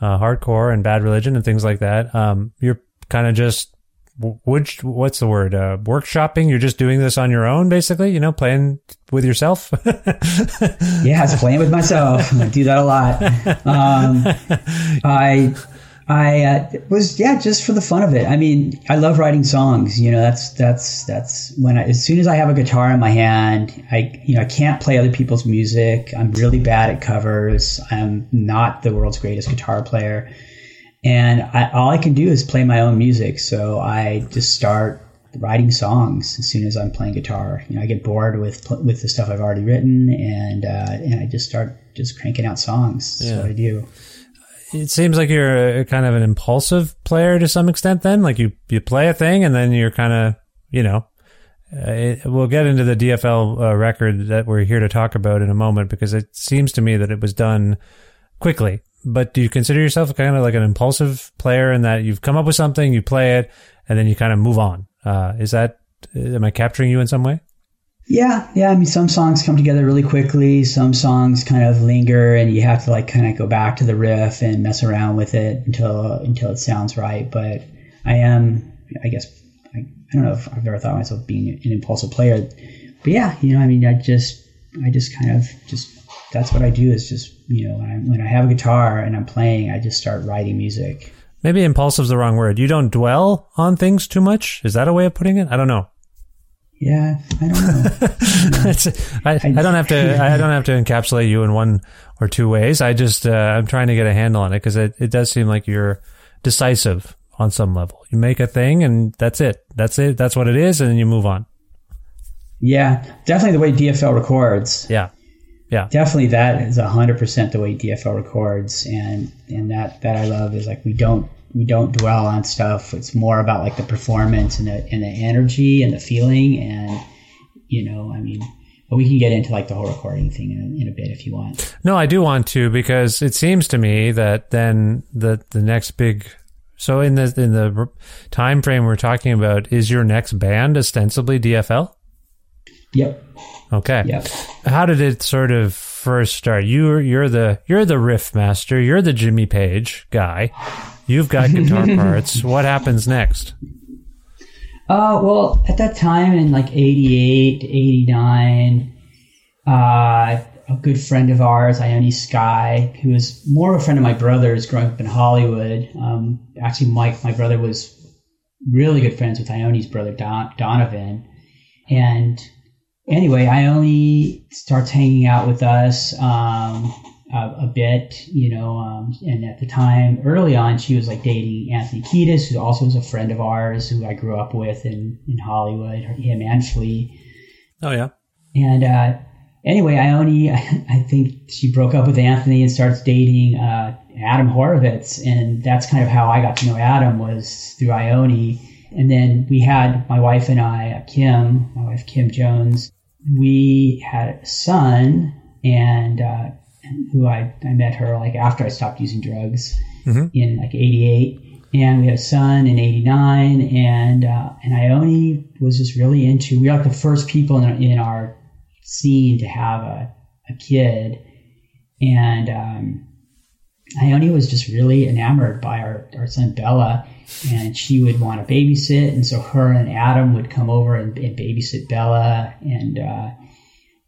uh, hardcore and Bad Religion and things like that. Um, you're kind of just would what's the word? Uh, workshopping. You're just doing this on your own, basically. You know, playing with yourself. yeah, I was playing with myself. I do that a lot. Um, I I uh, was yeah, just for the fun of it. I mean, I love writing songs. You know, that's that's that's when I, as soon as I have a guitar in my hand, I you know I can't play other people's music. I'm really bad at covers. I'm not the world's greatest guitar player, and I, all I can do is play my own music. So I just start writing songs as soon as I'm playing guitar. You know, I get bored with with the stuff I've already written, and uh, and I just start just cranking out songs. That's Yeah. what I do. it seems like you're a, kind of an impulsive player to some extent. Then, like you you play a thing and then you're kind of you know. Uh, it, we'll get into the DFL uh, record that we're here to talk about in a moment because it seems to me that it was done quickly. But do you consider yourself kind of like an impulsive player in that you've come up with something, you play it, and then you kind of move on? Uh, is that am I capturing you in some way? Yeah, yeah. I mean, some songs come together really quickly. Some songs kind of linger, and you have to like kind of go back to the riff and mess around with it until until it sounds right. But I am, I guess, I, I don't know if I've ever thought of myself being an impulsive player, but yeah, you know, I mean, I just, I just kind of just that's what I do is just you know when I, when I have a guitar and I'm playing, I just start writing music. Maybe impulsive is the wrong word. You don't dwell on things too much. Is that a way of putting it? I don't know. Yeah, I don't know. <laughs> I, I, don't have to. <laughs> I don't have to encapsulate you in one or two ways. I just uh, I'm trying to get a handle on it because it, it does seem like you're decisive on some level. You make a thing and that's it. That's it. That's what it is, and then you move on. Yeah, definitely the way DFL records. Yeah, yeah, definitely that is hundred percent the way DFL records, and and that that I love is like we don't we don't dwell on stuff. It's more about like the performance and the and the energy and the feeling, and you know, I mean, but we can get into like the whole recording thing in a, in a bit if you want. No, I do want to because it seems to me that then the the next big. So in the in the time frame we're talking about, is your next band ostensibly DFL? Yep. Okay. Yep. How did it sort of first start? You're you're the you're the riff master. You're the Jimmy Page guy. You've got guitar <laughs> parts. What happens next? Uh, well, at that time in like 88, 89, uh, a good friend of ours, Ione Skye, who was more of a friend of my brother's growing up in Hollywood. Um, actually, Mike, my brother, was really good friends with Ione's brother, Don, Donovan. And anyway, Ione starts hanging out with us. Um, uh, a bit, you know, um, and at the time, early on, she was like dating Anthony Kiedis, who also was a friend of ours, who I grew up with in, in Hollywood, him and Flea. Oh, yeah. And uh, anyway, Ione, <laughs> I think she broke up with Anthony and starts dating uh, Adam Horovitz. And that's kind of how I got to know Adam was through Ione. And then we had my wife and I, Kim, my wife Kim Jones, we had a son and uh, who I, I met her like after I stopped using drugs mm-hmm. in like 88. And we had a son in 89 and, uh, and Ione was just really into, we were like the first people in our, in our scene to have a, a kid. And, um, Ione was just really enamored by our, our son Bella and she would want to babysit. And so her and Adam would come over and, and babysit Bella. And, uh,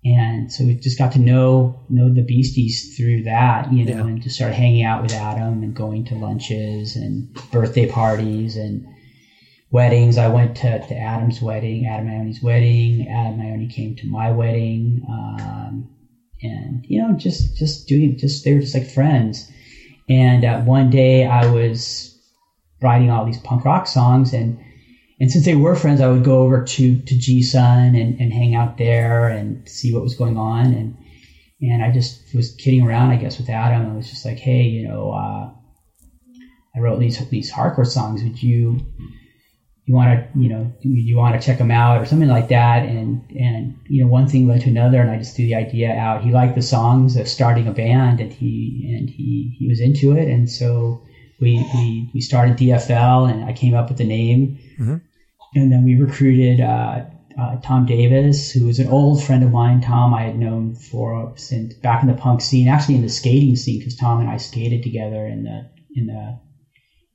and so we just got to know know the beasties through that, you know, yeah. and just started hanging out with Adam and going to lunches and birthday parties and weddings. I went to, to Adam's wedding, Adam Ione's wedding. Adam Ione came to my wedding, um, and you know, just just doing just they were just like friends. And uh, one day I was writing all these punk rock songs and and since they were friends, I would go over to to G-Son and, and hang out there and see what was going on. And and I just was kidding around, I guess, with Adam. I was just like, hey, you know, uh, I wrote these these hardcore songs. Would you you want to you know you want to check them out or something like that? And and you know, one thing led to another, and I just threw the idea out. He liked the songs of starting a band, and he and he he was into it, and so we, we, we started DFL and I came up with the name. Mm-hmm. And then we recruited uh, uh, Tom Davis, who was an old friend of mine. Tom I had known for since back in the punk scene, actually in the skating scene, because Tom and I skated together in the in the,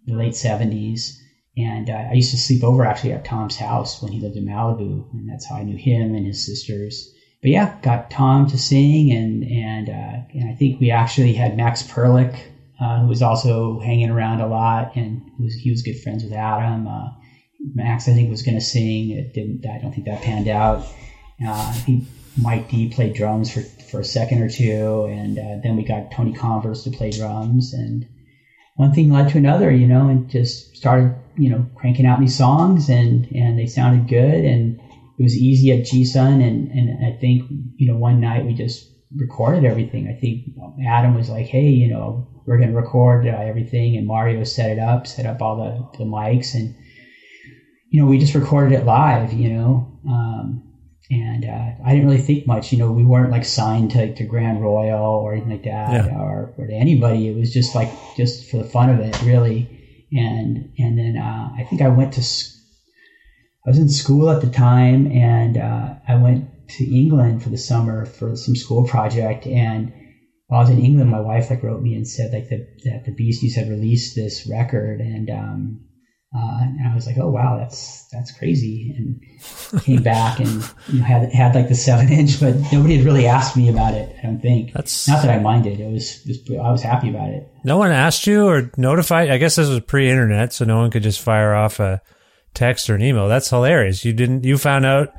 the late seventies. And uh, I used to sleep over actually at Tom's house when he lived in Malibu, and that's how I knew him and his sisters. But yeah, got Tom to sing, and and uh, and I think we actually had Max Perlich uh, who was also hanging around a lot, and he was, he was good friends with Adam. Uh, Max, I think, was going to sing. It didn't. I don't think that panned out. Uh, I think Mike D played drums for for a second or two, and uh, then we got Tony Converse to play drums, and one thing led to another, you know, and just started, you know, cranking out these songs, and and they sounded good, and it was easy at G-Son, and and I think, you know, one night we just recorded everything. I think Adam was like, hey, you know, we're going to record uh, everything, and Mario set it up, set up all the, the mics, and you know, we just recorded it live, you know. Um, and uh, I didn't really think much, you know. We weren't like signed to, to Grand Royal or anything like that, yeah. or, or to anybody. It was just like just for the fun of it, really. And and then uh, I think I went to I was in school at the time, and uh, I went to England for the summer for some school project, and while I was in England, my wife like wrote me and said like that that the Beasties had released this record, and um, uh, and I was like, oh wow, that's that's crazy, and came back and you know, had had like the seven <laughs> inch, but nobody had really asked me about it. I don't think. That's not that I minded. It was, it was I was happy about it. No one asked you or notified. I guess this was pre-internet, so no one could just fire off a text or an email. That's hilarious. You didn't. You found out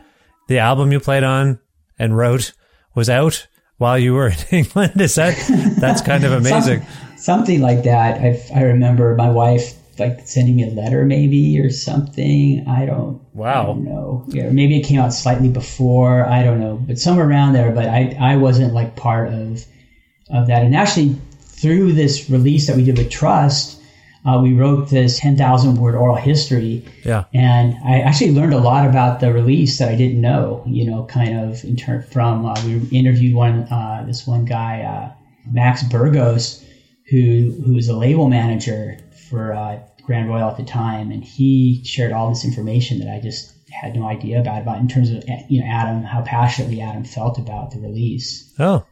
the album you played on and wrote was out while you were <laughs> in England. Is that that's kind of <laughs> amazing? Some, something like that. I I remember my wife like sending me a letter maybe or something. I don't. Wow. I don't know. Yeah, maybe it came out slightly before. I don't know, but somewhere around there. But I I wasn't like part of of that. And actually, through this release that we did with Trust. Uh, we wrote this 10,000 word oral history. Yeah. And I actually learned a lot about the release that I didn't know, you know, kind of in turn from, uh, we interviewed one, uh, this one guy, uh, Max Burgos, who, who was a label manager for, uh, Grand Royal at the time, and he shared all this information that I just had no idea about about in terms of you know Adam, how passionately Adam felt about the release. Oh,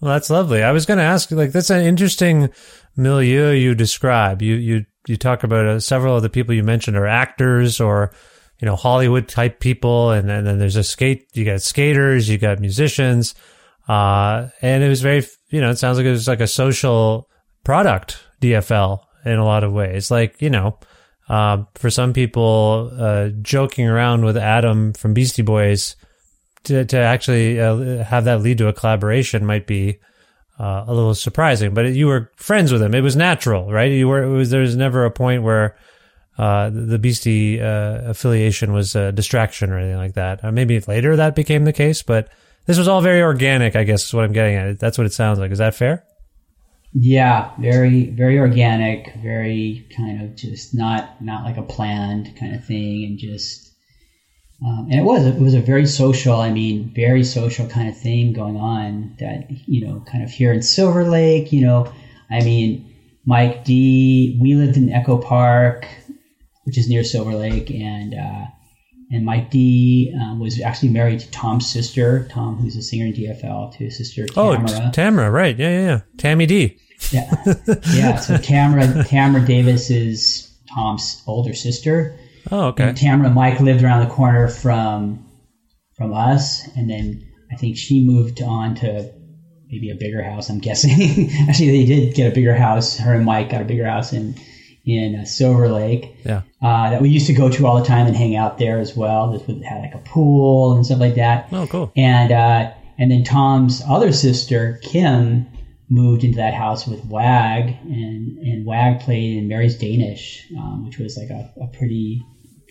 well, that's lovely. I was going to ask, like, that's an interesting milieu you describe. You you you talk about uh, several of the people you mentioned are actors or you know Hollywood type people, and, and then there's a skate. You got skaters, you got musicians, uh, and it was very you know it sounds like it was like a social product DFL in a lot of ways. Like, you know, uh, for some people, uh, joking around with Adam from Beastie Boys to, to actually uh, have that lead to a collaboration might be uh, a little surprising. But you were friends with him; it was natural, right? You were. Was, there was never a point where uh, the Beastie uh, affiliation was a distraction or anything like that. maybe later that became the case, but this was all very organic. I guess is what I'm getting at. That's what it sounds like. Is that fair? Yeah, very very organic, very kind of just not not like a planned kind of thing, and just um, and it was it was a very social. I mean, very social kind of thing going on. That you know, kind of here in Silver Lake. You know, I mean, Mike D. We lived in Echo Park, which is near Silver Lake, and uh, and Mike D um, was actually married to Tom's sister, Tom, who's a singer in DFL, to his sister Tamara. Oh, Tamara, right? Yeah, yeah, yeah. Tammy D. Yeah, yeah. So Tamara, Tamara Davis is Tom's older sister. Oh, okay. And Tamara and Mike lived around the corner from from us, and then I think she moved on to maybe a bigger house. I'm guessing. <laughs> actually, they did get a bigger house. Her and Mike got a bigger house in in uh, Silver Lake. Yeah. Uh, that we used to go to all the time and hang out there as well. This would, had like a pool and stuff like that. Oh, cool. And uh, and then Tom's other sister Kim moved into that house with Wag, and and Wag played in Mary's Danish, um, which was like a, a pretty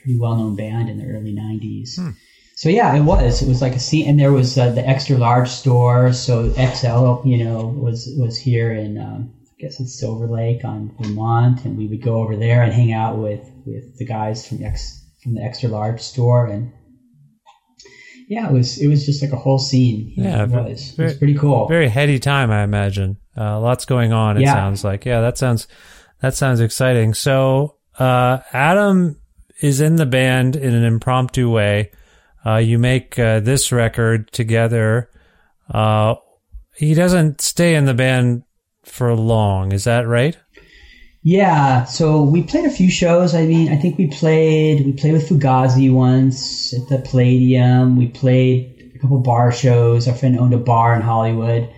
pretty well known band in the early '90s. Hmm. So yeah, it was. It was like a scene, and there was uh, the extra large store. So XL, you know, was was here in um, I guess it's Silver Lake on Vermont, and we would go over there and hang out with with the guys from X from the extra large store, and yeah, it was it was just like a whole scene. Yeah, it was. Very, it was pretty cool. Very heady time, I imagine. Uh, lots going on. It yeah. sounds like. Yeah, that sounds that sounds exciting. So uh, Adam is in the band in an impromptu way. Uh, you make uh, this record together. Uh, he doesn't stay in the band for long. Is that right? Yeah, so we played a few shows. I mean, I think we played we played with Fugazi once at the Palladium. We played a couple bar shows. Our friend owned a bar in Hollywood,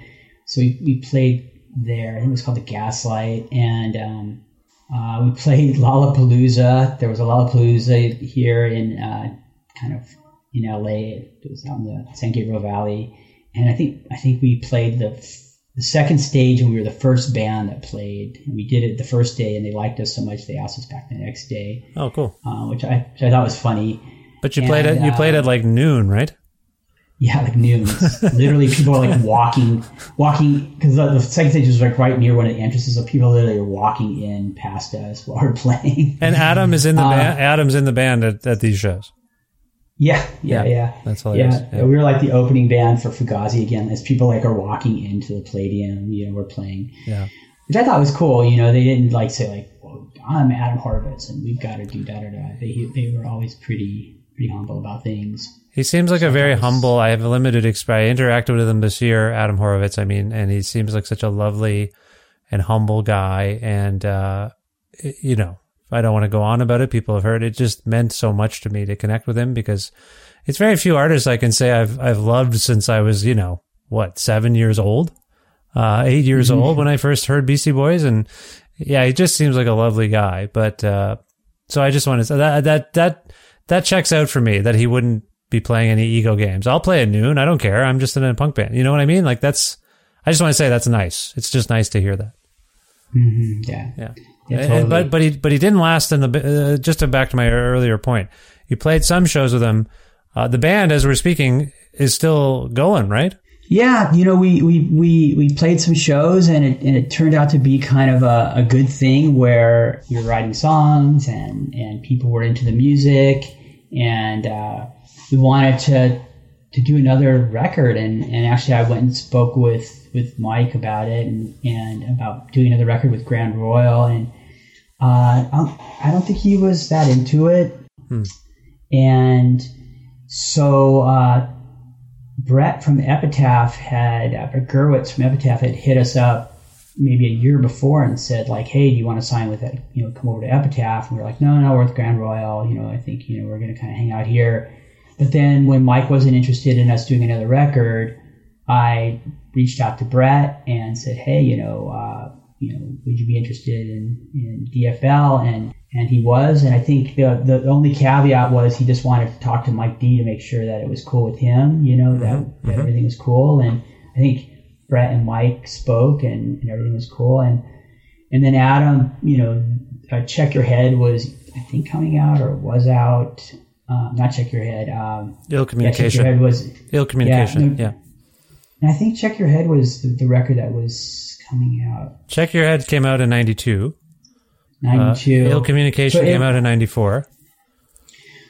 so we, we played there. I think it was called the Gaslight, and um, uh, we played Lollapalooza. There was a Lollapalooza here in uh, kind of in LA. It was out in the San Gabriel Valley, and I think I think we played the the second stage, and we were the first band that played. And we did it the first day, and they liked us so much they asked us back the next day. Oh, cool! Uh, which I which I thought was funny. But you and, played it. You uh, played at like noon, right? Yeah, like noon. literally, people are like walking, walking because the, the, second stage was like right near one of the entrances, so people literally are walking in past us <laughs> while we're playing. And Adam is in the uh, band. Adam's in the band at, at these shows. Yeah, yeah, yeah. yeah. That's hilarious. Yeah. yeah. we were like the opening band for Fugazi again. As people like are walking into the Palladium, you know, we're playing. Yeah, which I thought was cool. You know, they didn't like say like, well, "I'm Adam Horovitz and we've got to do da da da." They they were always pretty pretty humble about things. He seems like a very humble. I have a limited experience. I interacted with him this year, Adam Horovitz. I mean, and he seems like such a lovely and humble guy. And uh, you know, I don't want to go on about it. People have heard it. Just meant so much to me to connect with him because it's very few artists I can say I've I've loved since I was you know what seven years old, uh, eight years old when I first heard Beastie Boys, and yeah, he just seems like a lovely guy. But uh, so I just want to say that that that that checks out for me that he wouldn't be playing any ego games. I'll play at noon. I don't care. I'm just in a punk band. You know what I mean? Like that's. I just want to say that's nice. It's just nice to hear that. hmm yeah. Yeah. Yeah, And- but but he but he didn't last in the uh, just to back to my earlier point. You played some shows with him. Uh, the band, as we're speaking, is still going, right? Yeah, you know, we, we, we, we played some shows and it, and it turned out to be kind of a, a good thing where were writing songs and, and people were into the music and uh, we wanted to to do another record and, and actually I went and spoke with, with Mike about it and, and about doing another record with Grand Royal and uh, I, don't, I don't think he was that into it and so uh, Brett from Epitaph had, uh, Gurewitz from Epitaph had hit us up maybe a year before and said like, "Hey, do you want to sign with it? You know, come over to Epitaph." And we are like, "No, no, we're with Grand Royal. You know, I think you know we're going to kind of hang out here." But then when Mike wasn't interested in us doing another record, I reached out to Brett and said, "Hey, you know, uh, you know, would you be interested in, in DFL?" And and he was. And I think the the only caveat was he just wanted to talk to Mike D to make sure that it was cool with him. You know, that, that everything was cool. And I think Brett and Mike spoke, and, and everything was cool. And and then Adam, you know, uh, Check Your Head was I think coming out or was out. Um, not Check Your Head. Um, Ill yeah, Check communication. Your Head was Ill communication. Yeah. and I think Check Your Head was the, the record that was coming out Check Your Head came out in '92. Uh, ninety two. Ill communication So it- came out in '94.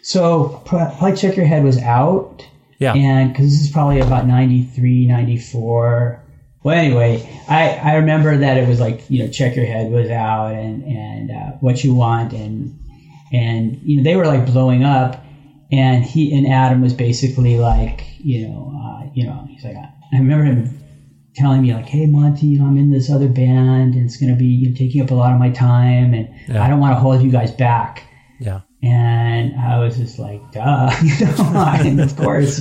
So pro- probably Check Your Head was out. Yeah. And because this is probably about 93, 94. Well, anyway, I, I remember that it was like, you know, Check Your Head was out and, and uh, What You Want. And, and, you know, they were like blowing up. And he and Adam was basically like, you know, uh, you know, he's like, I remember him telling me like, "Hey, Monty, you know, I'm in this other band, and it's going to be you know, taking up a lot of my time, and Yeah. I don't want to hold you guys back." Yeah. And I was just like, duh, <laughs> you know, <laughs> and of course,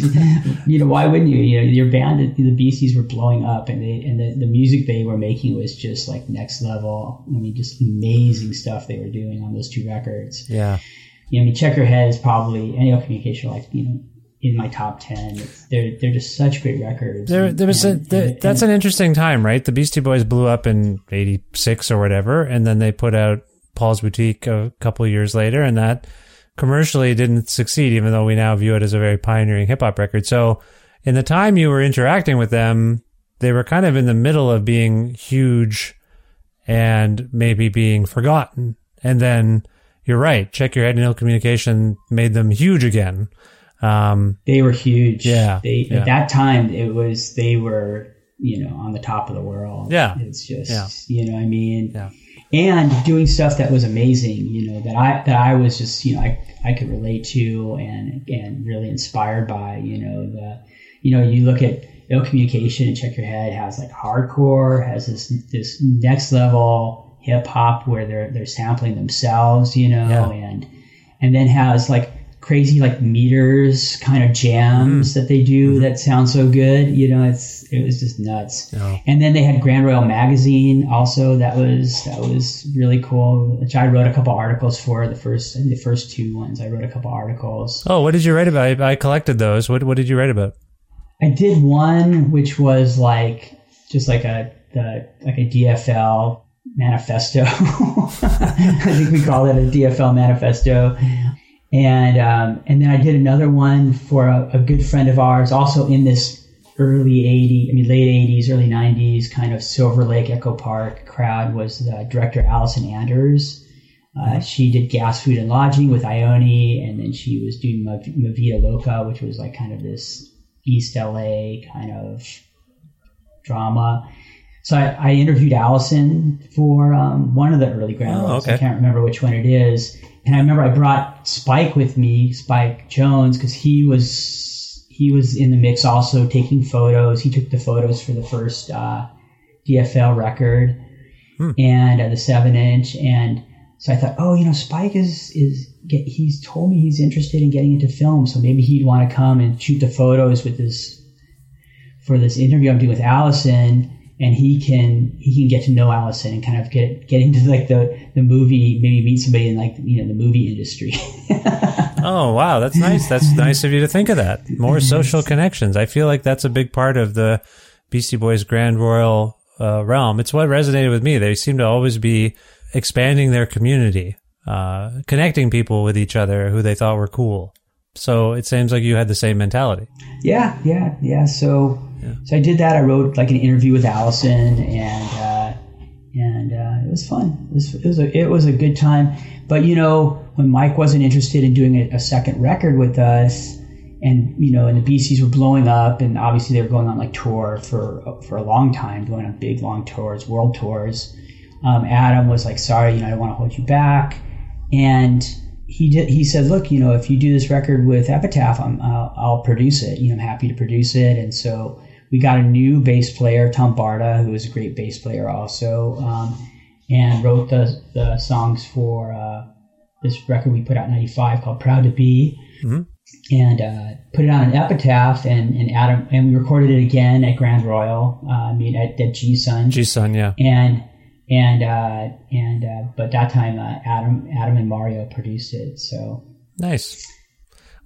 you know, why wouldn't you? You know, your band, the Beasties were blowing up and they, and the, the music they were making was just like next level. I mean, just amazing stuff they were doing on those two records. Yeah. You know, I mean, Check Your Head is probably, any other communication, like, you know, in my top 10. It's, they're, they're just such great records. There, there was a, And- there, and- that's an interesting time, right? The Beastie Boys blew up in '86 or whatever, and then they put out Paul's Boutique a couple years later, and that commercially didn't succeed, even though we now view it as a very pioneering hip hop record. So, in the time you were interacting with them, they were kind of in the middle of being huge and maybe being forgotten. And then you're right, check your head and ill communication made them huge again. Um, they were huge. Yeah, They, yeah. At that time, it was, they were, you know, on the top of the world. Yeah. It's just, Yeah. you know, what I mean, Yeah. and doing stuff that was amazing, you know, that I, that I was just, you know, I, I could relate to and, and really inspired by, you know, the, you know, you look at ill communication and check your head has like hardcore, has this, this next level hip hop where they're, they're sampling themselves, you know, Yeah. and, and then has like crazy like meters kind of jams Mm-hmm. that they do that sound so good. You know, it's it was just nuts. Yeah. And then they had Grand Royal Magazine also that was that was really cool. Which I wrote a couple articles for the first the first two ones. I wrote a couple articles. oh, what did you write about? I, I collected those. What What did you write about? I did one which was like just like a the like a DFL manifesto. <laughs> I think we call it a DFL manifesto. And um, and then I did another one for a, a good friend of ours, also in this early 80s, I mean late 80s, early 90s kind of Silver Lake Echo Park crowd was the director Allison Anders. Uh, she did gas, food, and lodging with Ione, and then she was doing Ma Loca, which was like kind of this East LA kind of drama. So I, I interviewed Allison for um, one of the early Grand Oh, okay. I can't remember which one it is. And I remember I brought Spike with me, Spike Jonze, because he was he was in the mix also taking photos. He took the photos for the first uh, DFL record and uh, the seven inch. And so I thought, oh, you know, Spike is is get, he's told me he's interested in getting into film, so maybe he'd want to come and shoot the photos with this for this interview I'm doing with Allison. And he can he can get to know Allison and kind of get get into like the the movie, maybe meet somebody in like you know the movie industry. <laughs> Oh wow, that's nice. That's nice of you to think of that. More social connections. I feel like that's a big part of the Beastie Boys Grand Royal uh, realm. It's what resonated with me. They seem to always be expanding their community, uh, connecting people with each other who they thought were cool. So it seems like you had the same mentality. Yeah, yeah, yeah. So, so I did that. I wrote like an interview with Allison, and uh, and uh, it was fun. It was, it was a it was a good time. But you know, when Mike wasn't interested in doing a, a second record with us, and you know, and the Beasties were blowing up, and obviously they were going on like tour for for a long time, going on big long tours, world tours. Um, Adam was like, "Sorry, you know, I don't want to hold you back," and he did, he said, "Look, you know, if you do this record with Epitaph, I'm, I'll, I'll produce it. You know, I'm happy to produce it." And so we got a new bass player, Tom Barta, who is a great bass player also, um, and wrote the the songs for uh, this record we put out in '95 called "Proud to Be." And uh, put it on an epitaph, and, and Adam and we recorded it again at Grand Royal, uh, I mean at, at G-Son, G Sun, yeah. and and uh, and uh, but that time uh, Adam Adam and Mario produced it. So Nice.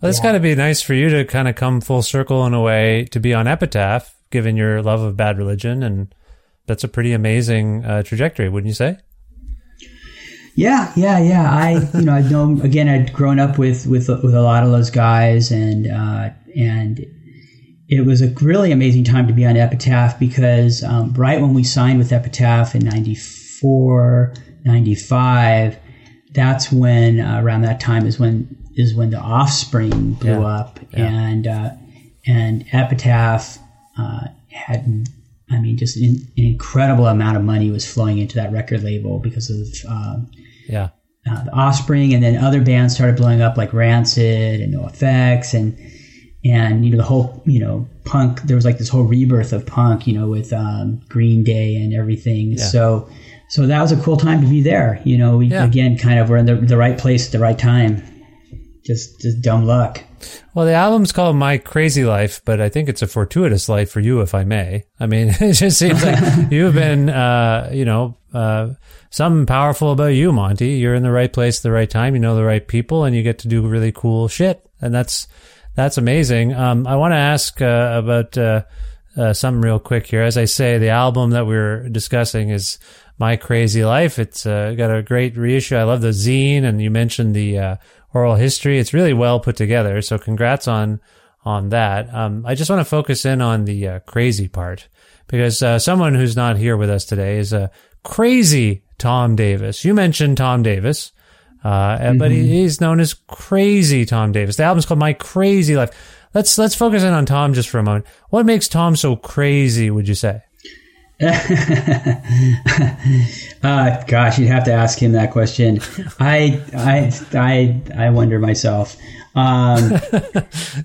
Well, it's got to be nice for you to kind of come full circle in a way to be on Epitaph, given your love of Bad Religion, and that's a pretty amazing uh, trajectory, wouldn't you say? yeah, yeah, yeah. I <laughs> you know I'd known again I'd grown up with with with a lot of those guys, and uh, and it was a really amazing time to be on Epitaph because um, right when we signed with Epitaph in 94, 95, that's when uh, around that time is when is when the Offspring blew Yeah. up, Yeah. and uh, and Epitaph uh, had. I mean, just an, an incredible amount of money was flowing into that record label because of um, Yeah. uh, the Offspring, and then other bands started blowing up like Rancid and NoFX, and and you know the whole you know punk. There was like this whole rebirth of punk, you know, with um, Green Day and everything. Yeah. So so that was a cool time to be there. You know, we Yeah. again kind of were in the, the right place at the right time. Just just dumb luck. Well, the album's called My Crazy Life, but I think it's a fortuitous life for you, if I may. I mean, <laughs> it just seems like <laughs> you've been, uh, you know, uh, something powerful about you, Monty. You're in the right place at the right time. You know the right people, and you get to do really cool shit, and that's that's amazing. Um, I want to ask uh, about uh, uh, something real quick here. As I say, the album that we're discussing is My Crazy Life. It's uh, got a great reissue. I love the zine, and you mentioned the uh, oral history. It's really well put together. So congrats on on that. Um, I just want to focus in on the uh, crazy part because uh, someone who's not here with us today is a crazy Tom Davis. You mentioned Tom Davis. Uh, but he, he's known as Crazy Tom Davis. The album's called My Crazy Life. Let's let's focus in on Tom just for a moment. What makes Tom so crazy? Would you say? <laughs> Uh, gosh, you'd have to ask him that question. I, I, I, I wonder myself. Um,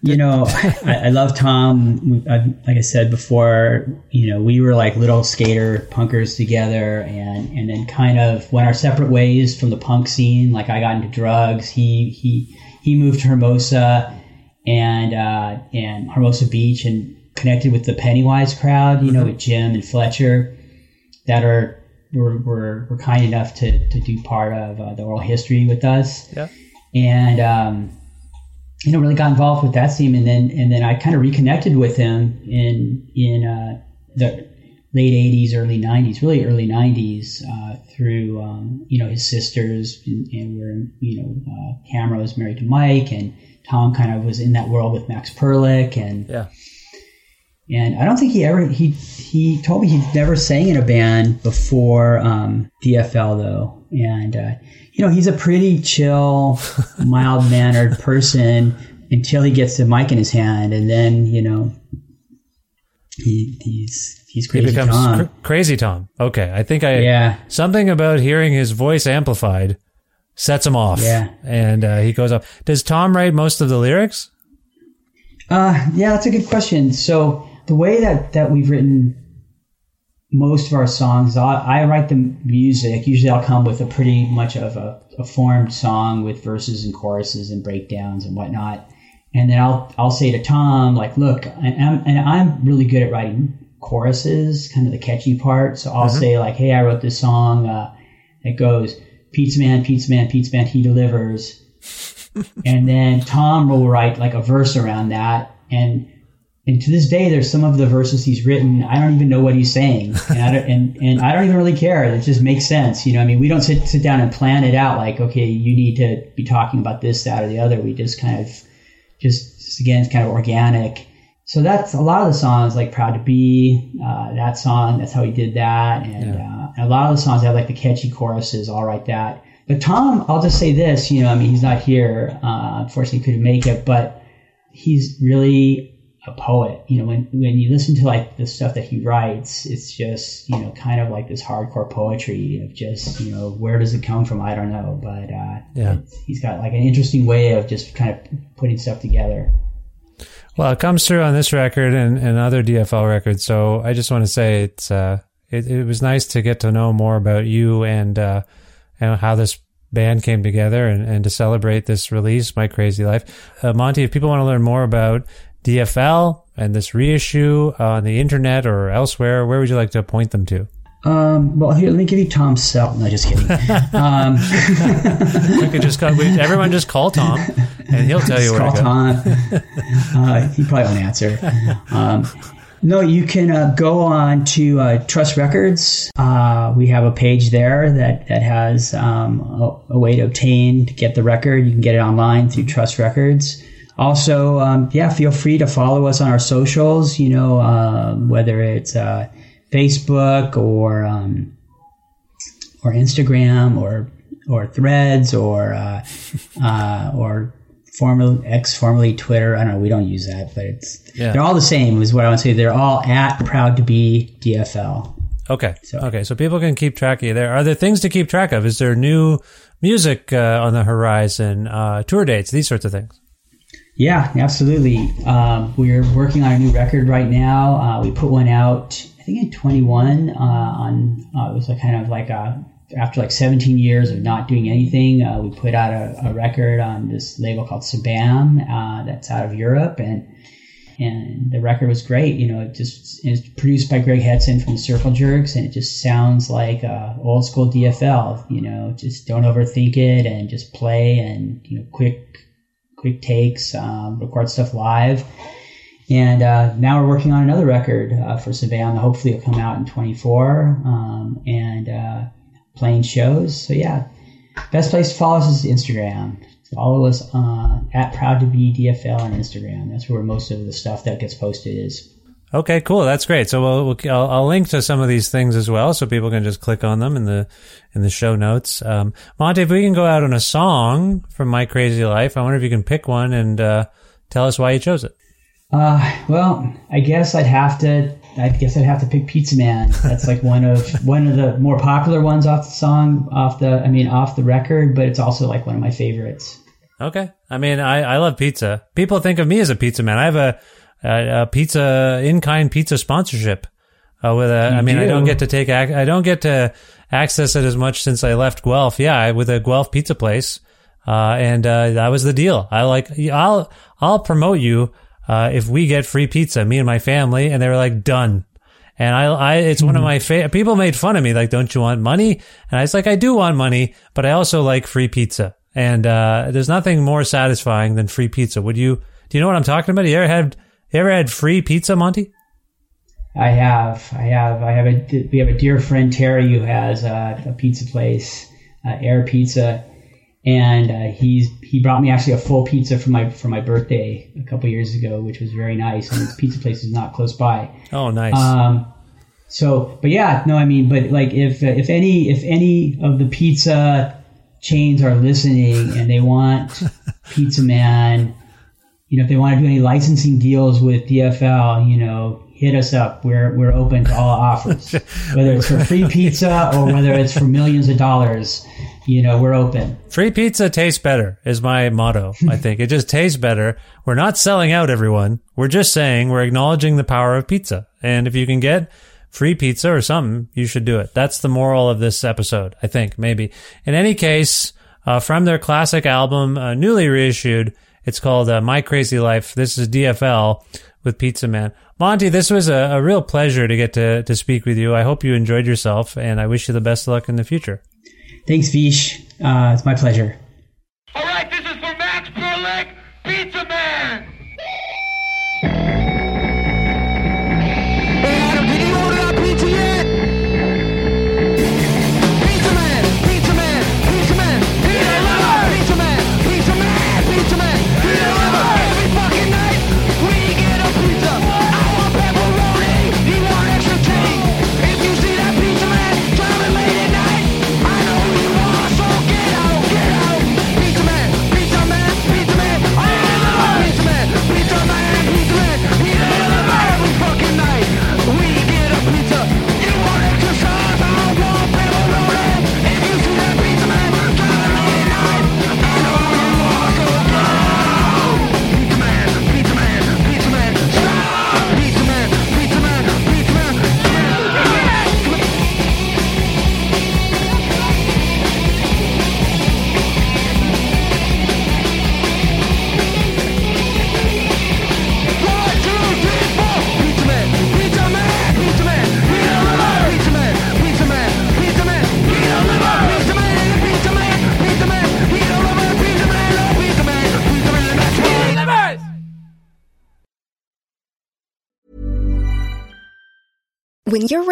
you know, I, I love Tom. I, like I said before, you know, we were like little skater punkers together, and and then kind of went our separate ways from the punk scene. Like I got into drugs. He he he moved to Hermosa, and uh, and Hermosa Beach, and connected with the Pennywise crowd. You know, with Jim and Fletcher that are were, were, were kind enough to, to do part of uh, the oral history with us. Yeah. And, um, you know, really got involved with that scene. And then, and then I kind of reconnected with him in, in, uh, the late eighties, early nineties, really early nineties, uh, through, um, you know, his sisters and, and we're, you know, uh, Tamara was married to Mike and Tom kind of was in that world with Max Perlich and, Yeah. and I don't think he ever he he told me he'd never sang in a band before um, DFL though, and uh, you know he's a pretty chill, <laughs> mild mannered person until he gets the mic in his hand, and then you know he he's he's He becomes Tom. cr- crazy Tom. Okay, I think I Yeah. something about hearing his voice amplified sets him off. Yeah. and uh, he goes up. Does Tom write most of the lyrics? Uh, yeah, that's a good question. So the way that that we've written most of our songs, I, I write the music. Usually, I'll come with a pretty much of a, a formed song with verses and choruses and breakdowns and whatnot. And then I'll I'll say to Tom like, look, and I'm, and I'm really good at writing choruses, kind of the catchy part. So I'll Mhm. say like, hey, I wrote this song. Uh, it goes, Pizza Man, Pizza Man, Pizza Man, he delivers. <laughs> and then Tom will write like a verse around that. And and to this day, there's some of the verses he's written. I don't even know what he's saying, <laughs> and I don't, and, and I don't even really care. It just makes sense, you know. I mean, we don't sit sit down and plan it out like, okay, you need to be talking about this, that, or the other. We just kind of just, just again, it's kind of organic. So that's a lot of the songs, like "Proud to Be," uh, that song. That's how he did that, and, uh, and a lot of the songs have like the catchy choruses, all right. That, but Tom, I'll just say this, you know, I mean, he's not here. Uh, unfortunately, couldn't make it, but he's really a poet. You know, when when you listen to like the stuff that he writes, it's just you know kind of like this hardcore poetry of just you know where does it come from? I don't know, but uh, Yeah. he's got like an interesting way of just kind of putting stuff together. Well, it comes through on this record and, and other DFL records. So I just want to say it's uh, it, it was nice to get to know more about you and uh, and how this band came together and, and to celebrate this release, My Crazy Life. Uh, Monty, if people want to learn more about DFL and this reissue on the internet or elsewhere, where would you like to point them to? Um, well, here, let me give you Tom's cell. No, just kidding. <laughs> um, <laughs> We could just call, we, everyone just call Tom and he'll tell you where call to go. Tom. <laughs> uh, he probably won't answer. Um, no, you can uh, go on to uh, Trust Records. Uh, we have a page there that that has um, a, a way to obtain to get the record. You can get it online through Trust Records. Also, um, yeah, feel free to follow us on our socials. You know, um, whether it's uh, Facebook or um, or Instagram or or Threads or uh, uh, or former ex formerly Twitter. I don't know. We don't use that, but it's Yeah. they're all the same. Is what I want to say. They're all at Proud to Be DFL. Okay. okay. So people can keep track of you there. Are there things to keep track of? Is there new music uh, on the horizon, uh, tour dates, these sorts of things? Yeah, absolutely. Um, we're working on a new record right now. Uh, we put one out, I think, in 21. Uh, on uh, it was kind of like a after like 17 years of not doing anything. Uh, we put out a, a record on this label called SBÄM uh, that's out of Europe, and and the record was great. You know, it just it's produced by Greg Hetson from the Circle Jerks, and it just sounds like uh, old school DFL. You know, just don't overthink it and just play and you know, quick quick takes, um, record stuff live. And uh, now we're working on another record uh, for Savannah. Hopefully, it'll come out in 24 um, and uh, playing shows. So, yeah, best place to follow us is Instagram. Follow us uh, at Proud to Be DFL on Instagram. That's where most of the stuff that gets posted is. Okay, cool. That's great. So we'll, we'll I'll, I'll link to some of these things as well, so people can just click on them in the in the show notes. Um, Monty, if we can go out on a song from My Crazy Life, I wonder if you can pick one and uh, tell us why you chose it. Uh, well, I guess I'd have to. I guess I'd have to pick Pizza Man. That's like one of <laughs> one of the more popular ones off the song, off the. I mean, off the record, but it's also like one of my favorites. Okay. I mean, I, I love pizza. People think of me as a pizza man. I have a, a, a pizza in kind pizza sponsorship. Uh, with a, You I mean, I do? don't get to take, ac- I don't get to access it as much since I left Guelph. Yeah, I- with a Guelph pizza place. Uh, and, uh, that was the deal. I like, I'll, I'll promote you, uh, if we get free pizza, me and my family. And they were like, done. And I, I, it's one of my favorite, people made fun of me, like, don't you want money? And I was like, I do want money, but I also like free pizza. And, uh, there's nothing more satisfying than free pizza. Would you, do you know what I'm talking about? You ever had, you ever had free pizza, Monty? I have, I have, I have a. We have a dear friend Terry who has a, a pizza place, uh, Air Pizza, and uh, he's he brought me actually a full pizza for my for my birthday a couple years ago, which was very nice. And his pizza place is not close by. Oh, nice. Um, so, but yeah, no, I mean, but like if if any if any of the pizza chains are listening and they want <laughs> Pizza Man, you know, if they want to do any licensing deals with DFL, you know, hit us up. We're we're open to all offers, <laughs> whether it's for free pizza or whether it's for millions of dollars. you know, we're open. Free pizza tastes better is my motto. I <laughs> think it just tastes better. We're not selling out everyone. We're just saying we're acknowledging the power of pizza. And if you can get free pizza or something, you should do it. That's the moral of this episode, I think, maybe. In any case, uh, from their classic album, uh, newly reissued, it's called uh, My Crazy Life. This is DFL with Pizza Man. Monty, this was a, a real pleasure to get to, to speak with you. I hope you enjoyed yourself, and I wish you the best of luck in the future. Thanks, Vish. Uh, it's my pleasure. All right, this is for Max Perlich, Pizza Man.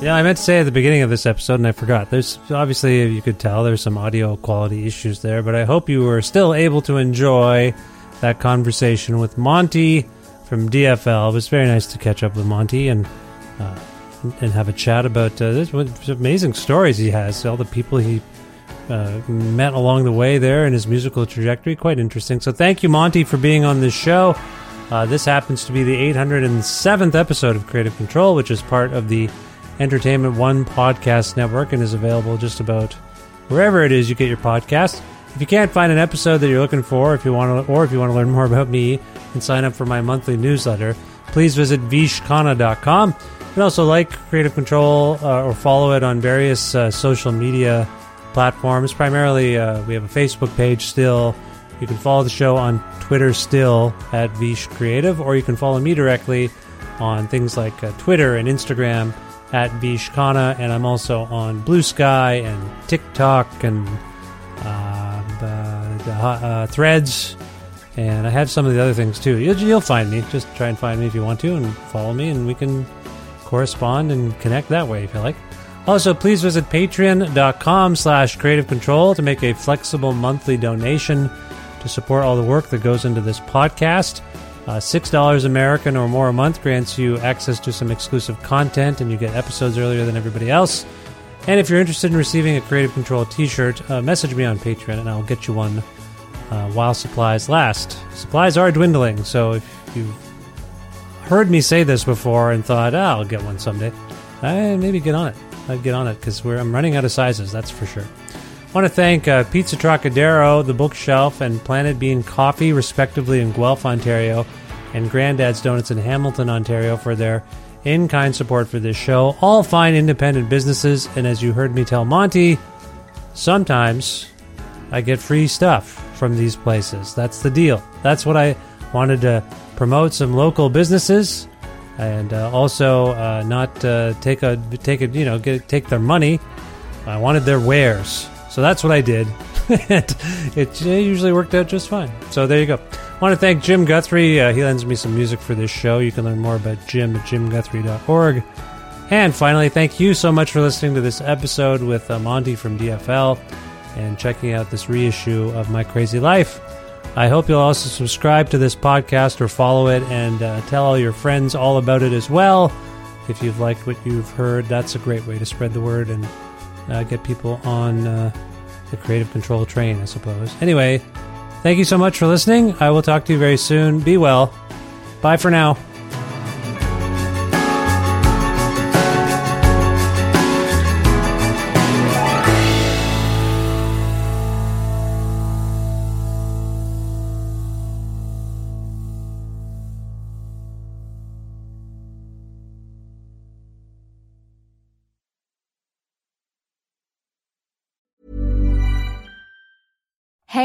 Yeah, I meant to say at the beginning of this episode, and I forgot. There's obviously, you could tell, there's some audio quality issues there, but I hope you were still able to enjoy that conversation with Monty from DFL. It was very nice to catch up with Monty and uh, and have a chat about uh, this amazing stories he has, all the people he uh, met along the way there in his musical trajectory. Quite interesting. So thank you, Monty, for being on this show. Uh, this happens to be the 807th episode of Kreative Kontrol, which is part of the Entertainment One podcast network and is available just about wherever it is you get your podcast. If you can't find an episode that you're looking for, if you want to, or if you want to learn more about me and sign up for my monthly newsletter, please visit vishkhanna.com. You can also like Kreative Kontrol uh, or follow it on various uh, social media platforms. Primarily, uh, we have a Facebook page still. You can follow the show on Twitter still at Vish Creative, or you can follow me directly on things like uh, Twitter and Instagram at Vishkhanna, and I'm also on Blue Sky and TikTok and uh, the, the, uh, Threads, and I have some of the other things too. You'll, you'll find me. Just try and find me if you want to, and follow me, and we can correspond and connect that way if you like. Also, please visit patreon.com slash kreative kontrol to make a flexible monthly donation to support all the work that goes into this podcast. Uh, $6 American or more a month grants you access to some exclusive content and you get episodes earlier than everybody else. And if you're interested in receiving a Kreative Kontrol t shirt, uh, message me on Patreon and I'll get you one uh, while supplies last. Supplies are dwindling, so if you've heard me say this before and thought, ah, I'll get one someday, uh, maybe get on it. I'd get on it because I'm running out of sizes, that's for sure. I want to thank uh, Pizza Trokadero, The Bookshelf, and Planet Bean Coffee, respectively, in Guelph, Ontario, and Grandad's Donuts in Hamilton, Ontario for their in kind support for this show. All fine independent businesses, and as you heard me tell Monty, sometimes I get free stuff from these places. That's the deal. That's what I wanted to promote some local businesses and uh, also uh, not uh, take a take a you know get, take their money. I wanted their wares, so that's what I did. <laughs> and it usually worked out just fine. So there you go. I want to thank Jim Guthrie. Uh, he lends me some music for this show. You can learn more about Jim at jimguthrie.org. And finally, thank you so much for listening to this episode with uh, Monty from DFL and checking out this reissue of My Crazy Life. I hope you'll also subscribe to this podcast or follow it and uh, tell all your friends all about it as well. If you've liked what you've heard, that's a great way to spread the word and uh, get people on uh, the Kreative Kontrol train, I suppose. Anyway, thank you so much for listening. I will talk to you very soon. Be well. Bye for now.